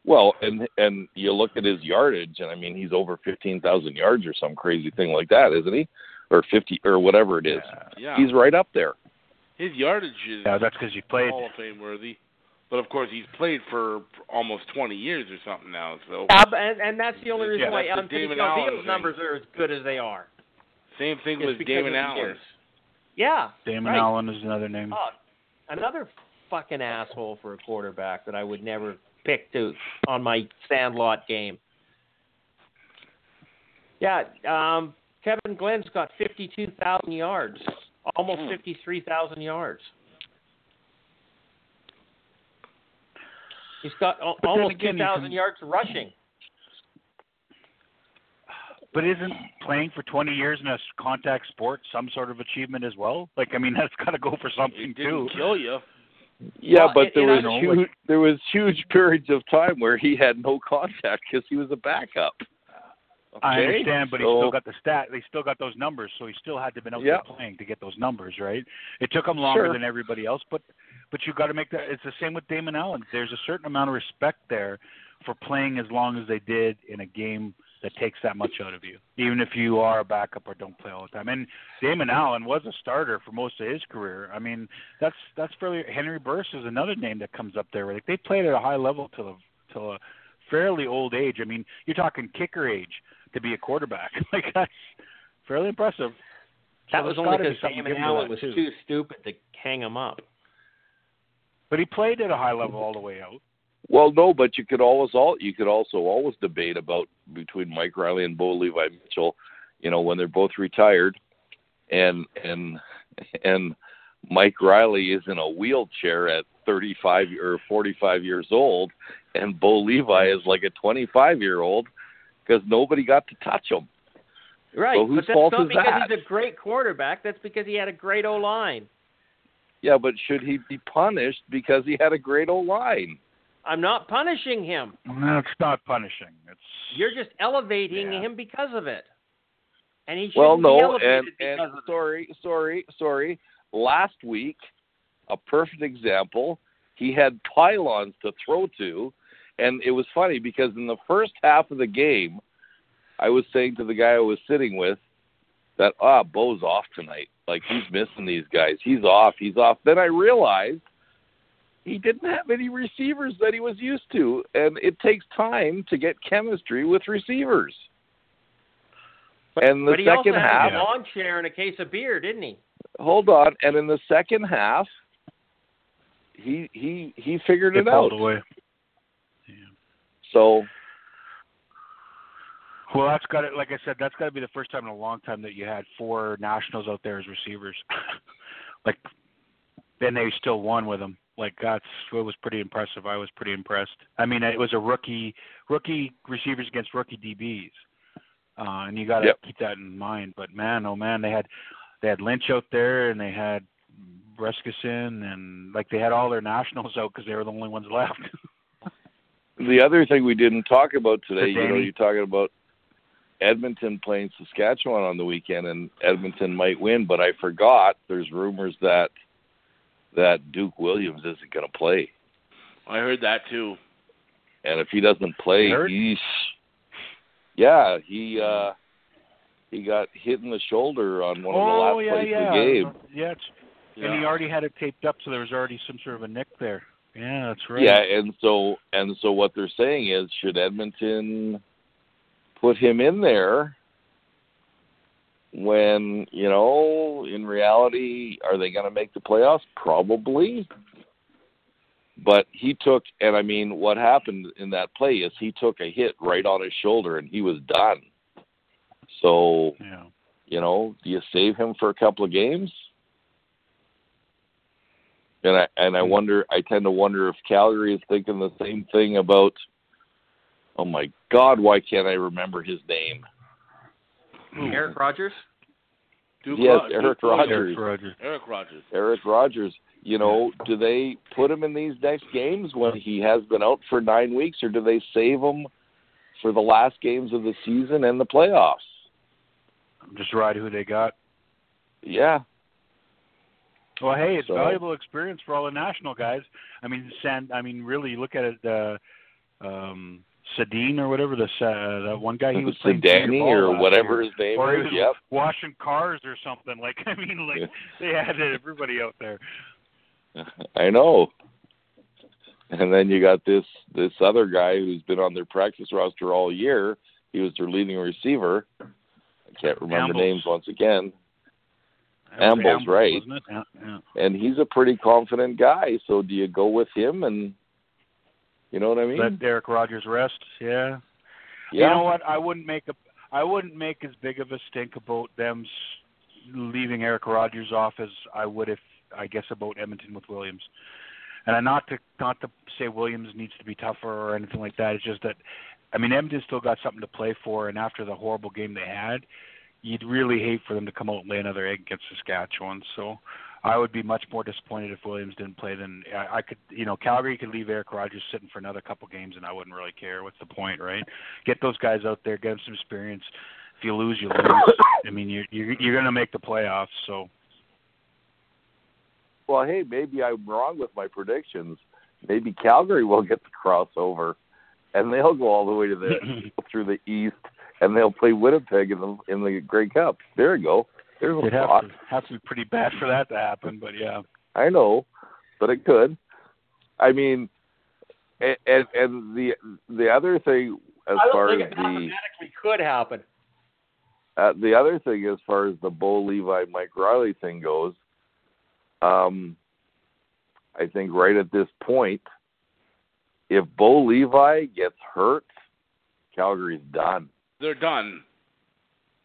Well, and and you look at his yardage, and I mean he's over fifteen thousand yards or some crazy thing like that, isn't he? Or fifty or whatever it is. Yeah. Yeah. He's right up there. His yardage is Yeah, that's because he played. Hall of Fame worthy. But of course, he's played for almost 20 years or something now. So Yeah, and, and that's the only reason Yeah, why that's the Anthony Damon Allen Calvillo's thing. numbers are as good as they are. Same thing with Damon Allen. Yeah. Damon right. Allen is another name. Oh, another fucking asshole for a quarterback that I would never pick to on my sandlot game. Yeah, um, Kevin Glenn's got 52,000 yards, almost Hmm. 53,000 yards. He's got al- then almost again, 2,000 yards rushing. But isn't playing for 20 years in a contact sport some sort of achievement as well? Like, I mean, <laughs> that's got to go for something It didn't too. kill you. Yeah, Well, but it- there it was un- huge, there was huge <laughs> periods of time where he had no contact because he was a backup. I understand, but he still got the stat. They still got those numbers, so he still had to been out Yeah. there playing to get those numbers, right? It took him longer Sure. than everybody else, but but you got to make that. It's the same with Damon Allen. There's a certain amount of respect there for playing as long as they did in a game that takes that much out of you, even if you are a backup or don't play all the time. And Damon Allen was a starter for most of his career. I mean, that's that's fairly. Henry Burris is another name that comes up there. Like they played at a high level till a till a fairly old age. I mean, you're talking kicker age to be a quarterback. <laughs> like that's fairly impressive. That So was only be because Damon Allen was too. too stupid to hang him up. But he played at a high level all the way out. Well, no, but you could always all you could also always debate about between Mike Reilly and Bo Levi Mitchell, you know, when they're both retired, and and and Mike Reilly is in a wheelchair at 35 or 45 years old, and Bo Levi is like a 25 year old because nobody got to touch him. Right, So whose but that's fault not is because that? he's a great quarterback. That's because he had a great O line. Yeah, but should he be punished because he had a great old line? I'm not punishing him. No, it's not punishing. It's You're just elevating Yeah. him because of it. And he shouldn't Well, be no, elevated and because and of it. sorry, sorry, sorry. Last week, a perfect example. He had pylons to throw to, and it was funny because in the first half of the game, I was saying to the guy I was sitting with that ah, Bo's off tonight. Like he's missing these guys. He's off. He's off. Then I realized he didn't have any receivers that he was used to, and it takes time to get chemistry with receivers. and the but he second also had half, a lawn chair and a case of beer, didn't he? hold on, and in the second half, he he he figured They it out. pulled away. So Well, that's got to, like I said, that's got to be the first time in a long time that you had four nationals out there as receivers. <laughs> like, then they still won with them. Like that's it was pretty impressive. I was pretty impressed. I mean, it was a rookie rookie receivers against rookie DBs, uh, and you got to Yep. keep that in mind. But man, oh man, they had they had Lynch out there, and they had Brescacin, and like they had all their nationals out because they were the only ones left. <laughs> the other thing we didn't talk about today, you know, you're talking about Edmonton playing Saskatchewan on the weekend, and Edmonton might win, but I forgot there's rumors that that Duke Williams isn't going to play, I heard that too. and if he doesn't play, he's yeah, he uh he got hit in the shoulder on one of the oh last yeah, plays yeah, of the game. yeah. It's, And he already had it taped up, so there was already some sort of a nick there. Yeah, that's right. Yeah, and so and so what they're saying is should Edmonton put him in there when, you know, in reality are they going to make the playoffs? Probably. But he took and I mean what happened in that play is he took a hit right on his shoulder and he was done. So, Yeah. you know, do you save him for a couple of games? And I and I hmm. wonder I tend to wonder if Calgary is thinking the same thing about oh my god, why can't I remember his name? Eric Rogers. Duke yes, Ro- Eric Rogers. Eric Rogers. Eric Rogers. Eric Rogers. You know, do they put him in these next games when he has been out for nine weeks, or do they save him for the last games of the season and the playoffs? Just ride who they got. Yeah, Well, hey, it's So- valuable experience for all the national guys. I mean, San. I mean, really, look at it. Uh, um, Sedin or whatever the uh, that one guy he was <laughs> playing Sedani or whatever his name or is. was Yep. washing cars or something. Like <laughs> I mean, like they had everybody out there. <laughs> I know. And then you got this this other guy who's been on their practice roster all year. He was their leading receiver. I can't remember Ambles. names once again. Ambles, Ambles, right. Yeah, yeah. And he's a pretty confident guy. So do you go with him and you know what I mean? Let Derek Rogers rest. Yeah. yeah. You know what? I wouldn't make a I wouldn't make as big of a stink about them leaving Eric Rogers off as I would if I guess about Edmonton with Williams. And I not to not to say Williams needs to be tougher or anything like that. It's just that I mean Edmonton still got something to play for, and after the horrible game they had, you'd really hate for them to come out and lay another egg against Saskatchewan. So I would be much more disappointed if Williams didn't play than I, I could. You know, Calgary could leave Eric Rogers sitting for another couple games, and I wouldn't really care. What's the point, right? Get those guys out there, get them some experience. If you lose, you lose. I mean, you're you're, you're going to make the playoffs, so well, hey, maybe I'm wrong with my predictions. Maybe Calgary will get the crossover, and they'll go all the way to the <laughs> through the East, and they'll play Winnipeg in the in the Grey Cup. There you go. There's a it'd have thought. to have to be pretty bad for that to happen. But yeah, I know, but it could. I mean, and and, and the the other thing as far as the mathematically could happen. uh, the other thing as far as the Bo Levi Mike Reilly thing goes, um, I think right at this point, if Bo Levi gets hurt, Calgary's done. They're done.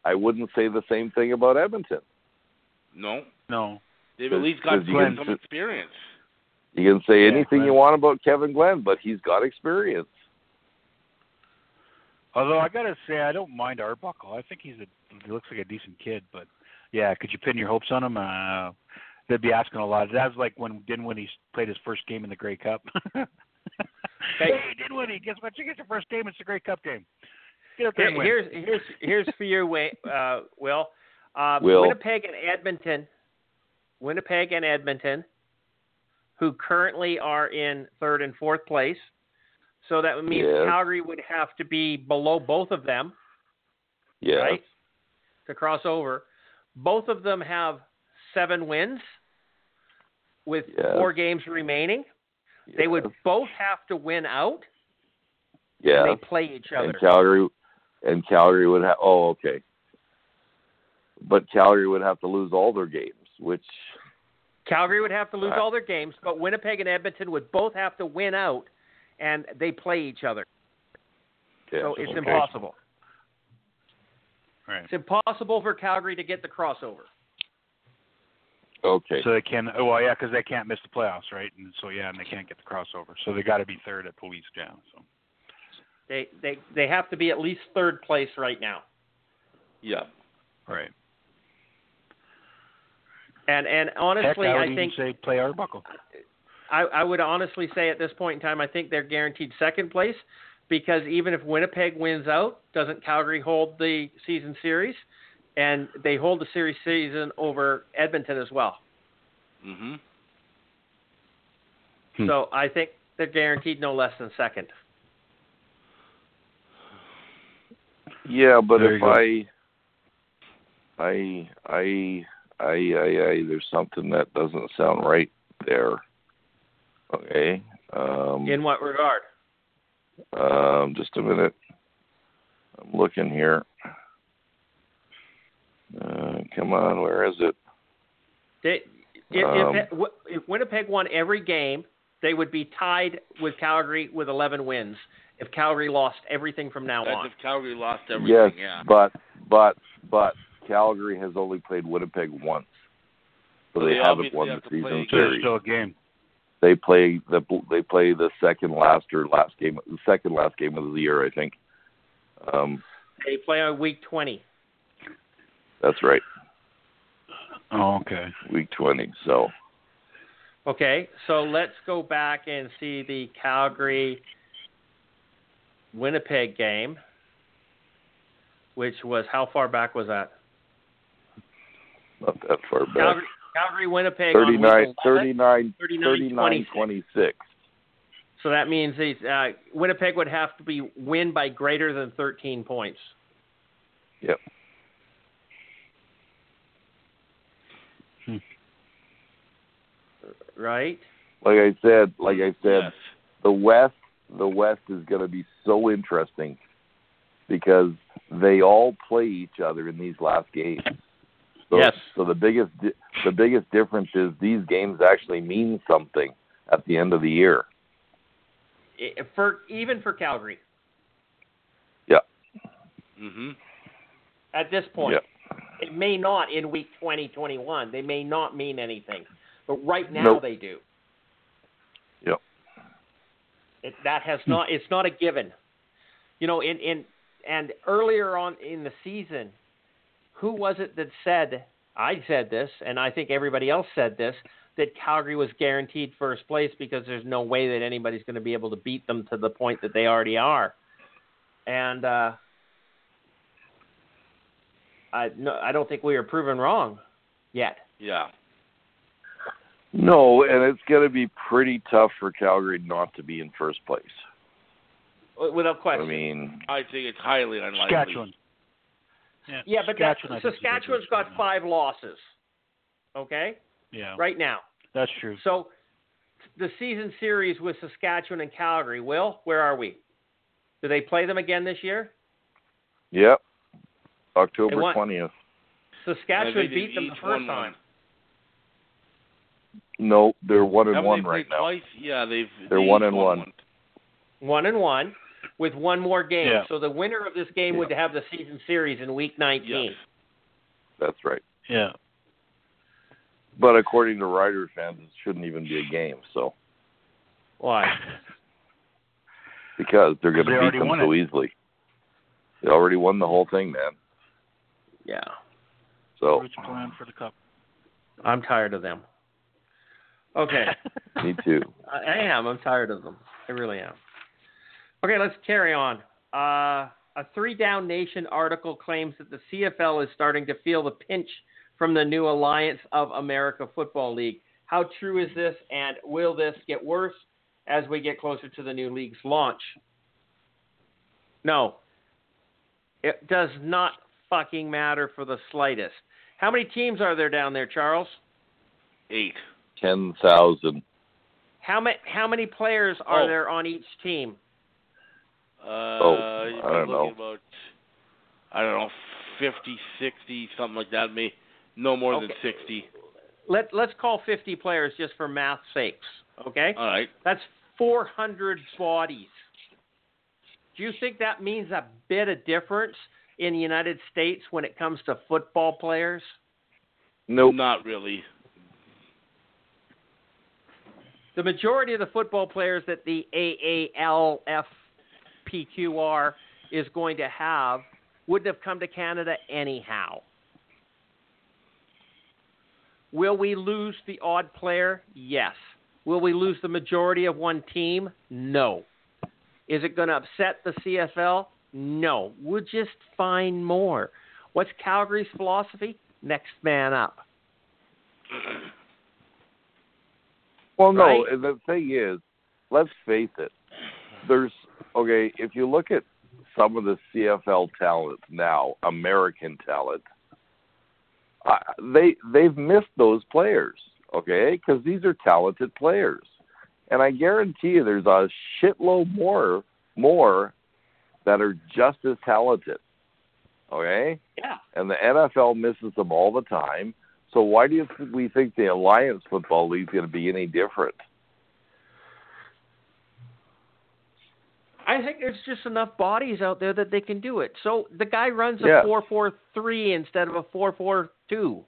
I wouldn't say the same thing about Edmonton. No, no, they've at least got Because you some experience. You can say Yeah, anything you want about Kevin Glenn, but he's got experience. Although I gotta say, I don't mind Arbuckle. I think he's a he looks like a decent kid. But yeah, could you pin your hopes on him? Uh, they'd be asking a lot. That was like when Dinwiddie played his first game in the Grey Cup. <laughs> hey, Dinwiddie, guess what? You get your first game. It's the Grey Cup game. Here, here's here's here's for your Wa- uh, Will. Uh, Will. Winnipeg and Edmonton, Winnipeg and Edmonton, who currently are in third and fourth place. So that means Yes. Calgary would have to be below both of them, Yes. right, to cross over. Both of them have seven wins with Yes. four games remaining. They would both have to win out, Yeah. and they play each other. and Calgary and Calgary would have. Oh, okay. But Calgary would have to lose all their games, which Calgary would have to lose Uh, all their games, but Winnipeg and Edmonton would both have to win out, and they play each other. yeah, so it's okay. impossible. Right. It's impossible for Calgary to get the crossover. Okay. So they can. Oh, well, yeah, because they can't miss the playoffs, right? And so yeah, and they can't get the crossover. So they got to be third at the least. Yeah. So They they they have to be at least third place right now. Yeah. right. And and Heck, honestly, I would I even think say play Arbuckle. I, I would honestly say at this point in time, I think they're guaranteed second place because even if Winnipeg wins out, doesn't Calgary hold the season series? And they hold the series season over Edmonton as well. Mhm. Hmm. So I think they're guaranteed no less than second. Yeah, but There if. I, I, I, I, I, I, there's something that doesn't sound right there. Okay. Um, In what regard? um, just a minute. I'm looking here. Uh, come on, where is it? They, if, Um, if, if Winnipeg won every game, they would be tied with Calgary with 11 wins. If Calgary lost everything from now That's on, if Calgary lost everything. yes, Yeah. but but but Calgary has only played Winnipeg once, so So they, they haven't won the have to season play So there's series. still a game. they play the they play the second last or last game the second last game of the year I think. Um, they play on week 20. that's right, Oh, okay. week twenty. So Okay, so let's go back and see the Calgary Winnipeg game, which was how far back was that? not that far back. Calgary, Calgary Winnipeg on 39, 11. 39, 39, 39 26. So that means these, uh, Winnipeg would have to be win by greater than 13 points. Yep. Right? Like I said, like I said, Yes. the West the West is going to be so interesting because they all play each other in these last games. So, Yes. So the biggest the biggest difference is these games actually mean something at the end of the year. For even for Calgary Yeah. Mhm. at this point, Yeah. it may not in week 20, 21. They may not mean anything, but right now Nope. they do. It, that has not. It's not a given. You know, in in and earlier on in the season, who was it that said? I said this, and I think everybody else said this that Calgary was guaranteed first place because there's no way that anybody's going to be able to beat them to the point that they already are. And uh, I no, I don't think we are proven wrong yet. Yeah. No, and it's going to be pretty tough for Calgary not to be in first place. Without question. I mean, I think it's highly unlikely. Saskatchewan. Yeah, yeah, but that's, Saskatchewan, I think, is the Saskatchewan's worst got right five losses. Okay, Yeah, right now. that's true. So the season series with Saskatchewan and Calgary. Will, where are we? Do they play them again this year? yep. October 20th. Saskatchewan beat them the first time. No, they're one and Haven't one right now. Twice? Yeah, they've. They're they one and won one. One and one, with one more game. Yeah. So the winner of this game would have the season series in week 19. Yes. That's right. Yeah, But according to Rider fans, it shouldn't even be a game. So Why? <laughs> because they're going They to beat them so it. easily. They already won the whole thing, man. Yeah, So Rich plan for the cup. I'm tired of them. Okay. <laughs> me too. I I am. I'm tired of them. I really am. Okay, let's carry on. Uh, a three down nation article claims that the CFL is starting to feel the pinch from the new Alliance of America Football League. How true is this, and will this get worse as we get closer to the new league's launch? No. It does not fucking matter for the slightest. How many teams are there down there, Charles? Eight. Ten thousand. How many how many players are Oh. there on each team? Uh, Oh, I don't know. About, I don't know, 50, 60, something like that. May no more than 60. Let let's call 50 players just for math's sakes, okay? All right. That's 400 bodies. Do you think that means a bit of difference in the United States when it comes to football players? Nope. Not really. The majority of the football players that the AALFPQR is going to have wouldn't have come to Canada anyhow. Will we lose the odd player? Yes. Will we lose the majority of one team? No. Is it going to upset the CFL? No. We'll just find more. What's Calgary's philosophy? Next man up. <clears throat> Well, no. Right? The thing is, let's face it. There's okay. If you look at some of the CFL talent now, American talent, uh, they they've missed those players. Okay, because these are talented players, and I guarantee you, there's a shitload more more that are just as talented. Okay, Yeah. and the NFL misses them all the time. So why do you th- we think the Alliance Football League is going to be any different? I think there's just enough bodies out there that they can do it. So the guy runs a Yes. four four three instead of a four four two.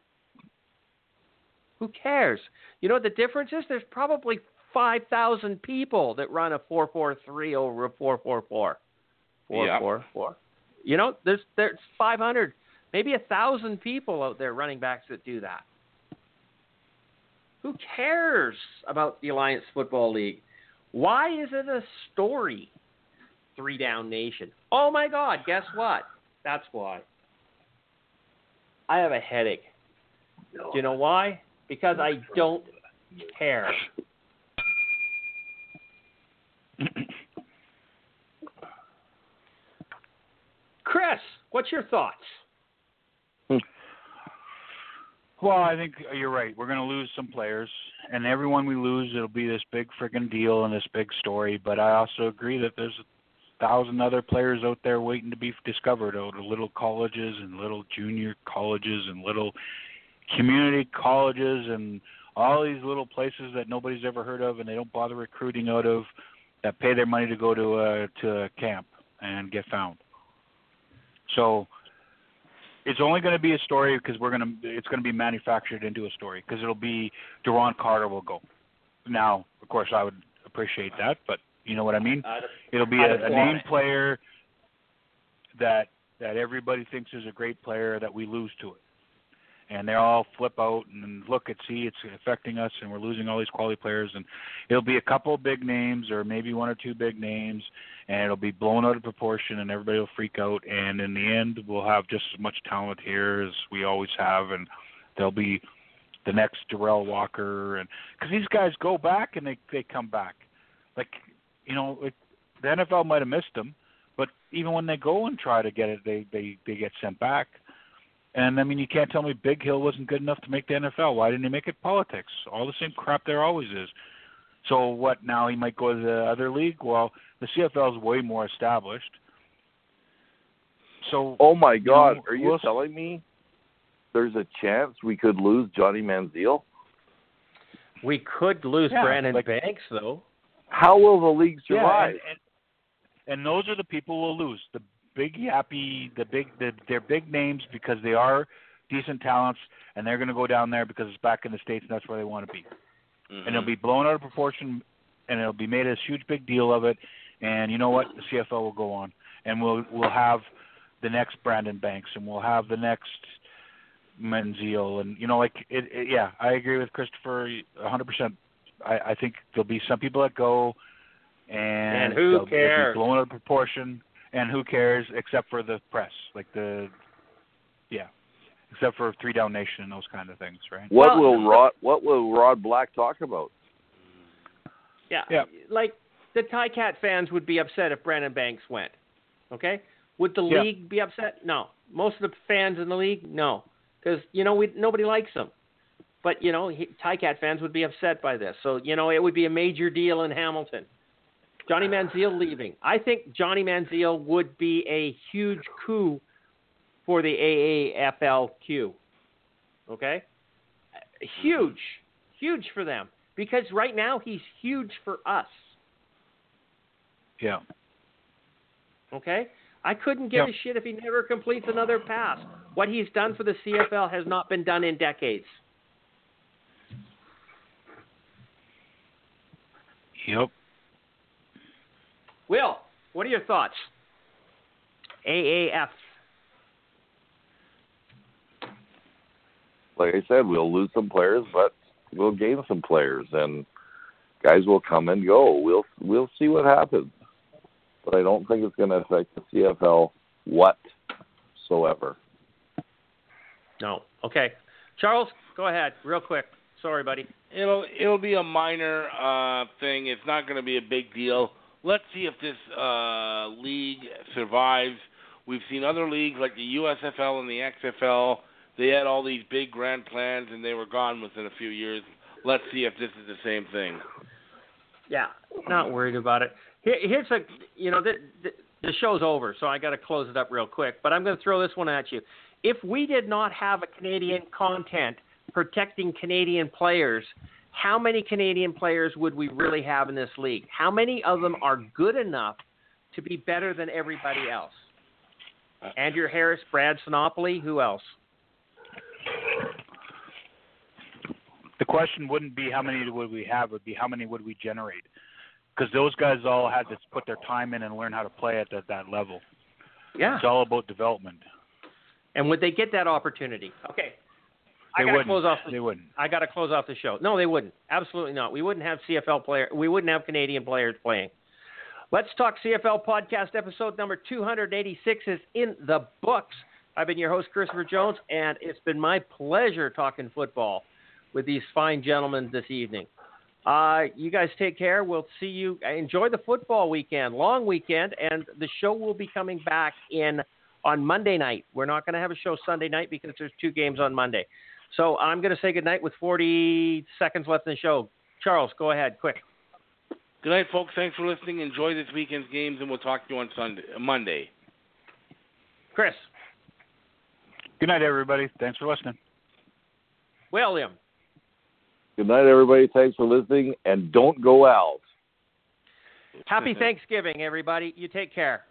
Who cares? You know what the difference is? There's probably five thousand people that run a four four three over a four four four. Four Yeah. four four. You know, there's there's five hundred, maybe a thousand people out there running backs that do that. Who cares about the Alliance Football League? Why is it a story? Three down nation. Oh my God, guess what? That's why. I have a headache. Do you know why? Because I don't care. <laughs> Chris, what's your thoughts? Well, I think uh, you're right. We're going to lose some players, and everyone we lose, it'll be this big friggin' deal and this big story. But I also agree that there's a thousand other players out there waiting to be discovered out of little colleges and little junior colleges and little community colleges and all these little places that nobody's ever heard of and they don't bother recruiting out of that pay their money to go to a to a camp and get found. So it's only going to be a story because we're going to it's going to be manufactured into a story because it'll be Duron Carter will go. Now, of course, I would appreciate that, but you know what I mean. It'll be a, a named player that that everybody thinks is a great player that we lose to it and they all flip out and look at see it's affecting us and we're losing all these quality players. And it'll be a couple big names or maybe one or two big names and it'll be blown out of proportion and everybody will freak out. And in the end we'll have just as much talent here as we always have and there'll be the next Derel Walker. And because these guys go back and they they come back. Like you know it, the NFL might have missed them but even when they go and try to get it they they they get sent back and I mean, you can't tell me Big Hill wasn't good enough to make the NFL. Why didn't he make it politics? All the same crap there always is. So what? Now he might go to the other league. Well, the CFL is way more established. So. Oh my God! you know, Are you we'll, telling me there's a chance we could lose Johnny Manziel? We could lose Yeah, Brandon like- Banks, though. How will the league Yeah, survive? and, and, and those are the people we'll lose. The big happy, the big, the, they're big names because they are decent talents, and they're going to go down there because it's back in the states and that's where they want to be. Mhm. and it'll be blown out of proportion, and it'll be made a huge big deal of it. And you know what? The CFL will go on, and we'll we'll have the next Brandon Banks, and we'll have the next Manziel, and you know, like it, it yeah, I agree with Christopher a hundred percent. I I think there'll be some people that go, and, And who they'll, they'll cares? be blown out of proportion, and who cares? Except for the press, like the yeah, except for Three Down Nation and those kind of things, right? What Well- will Rod What will Rod Black talk about? Yeah. Yeah. Like the Cat fans would be upset if Brandon Banks went. Okay? Would the Yeah. league be upset? No. Most of the fans in the league, no, because you know we nobody likes him. But you know, he, Cat fans would be upset by this. So you know, it would be a major deal in Hamilton. Johnny Manziel leaving. I think Johnny Manziel would be a huge coup for the AAFLQ. Okay? Huge. Huge for them. Because right now he's huge for us. Yeah. Okay? I couldn't give Yep. a shit if he never completes another pass. What he's done for the CFL has not been done in decades. Yep. Will, what are your thoughts? AAF. Like I said, we'll lose some players, but we'll gain some players, and guys will come and go. We'll we'll see what happens, but I don't think it's going to affect the CFL whatsoever. No. Okay. Charles, go ahead, real quick. Sorry, buddy. It'll it'll be a minor uh, thing. It's not going to be a big deal. Let's see if this uh, league survives. We've seen other leagues like the USFL and the XFL. They had all these big grand plans and they were gone within a few years. Let's see if this is the same thing. Yeah, not worried about it. Here, here's a, you know, the, the, the show's over, so I got to close it up real quick. But I'm going to throw this one at you. If we did not have a Canadian content protecting Canadian players, how many Canadian players would we really have in this league? How many of them are good enough to be better than everybody else? Andrew Harris, Brad Sinopoli, who else? The question wouldn't be how many would we have; it would be how many would we generate? Because those guys all had to put their time in and learn how to play at that, that level. Yeah. It's all about development. And would they get that opportunity? Okay. I They got to wouldn't. close off the They wouldn't. I got to close off the show. No, they wouldn't. Absolutely not. We wouldn't have CFL player. We wouldn't have Canadian players playing. Let's talk CFL podcast episode number 286 is in the books. I've been your host Christopher Jones, and it's been my pleasure talking football with these fine gentlemen this evening. Uh, you guys take care. We'll see you. Enjoy the football weekend, long weekend, and the show will be coming back in on Monday night. We're not going to have a show Sunday night because there's two games on Monday. So I'm going to say goodnight with 40 seconds left in the show. Charles, go ahead, quick. Good night, folks. Thanks for listening. Enjoy this weekend's games, and we'll talk to you on Sunday, Monday. Chris. Good night, everybody. Thanks for listening. William. Good night, everybody. Thanks for listening, and don't go out. Happy Thanksgiving, everybody. You take care.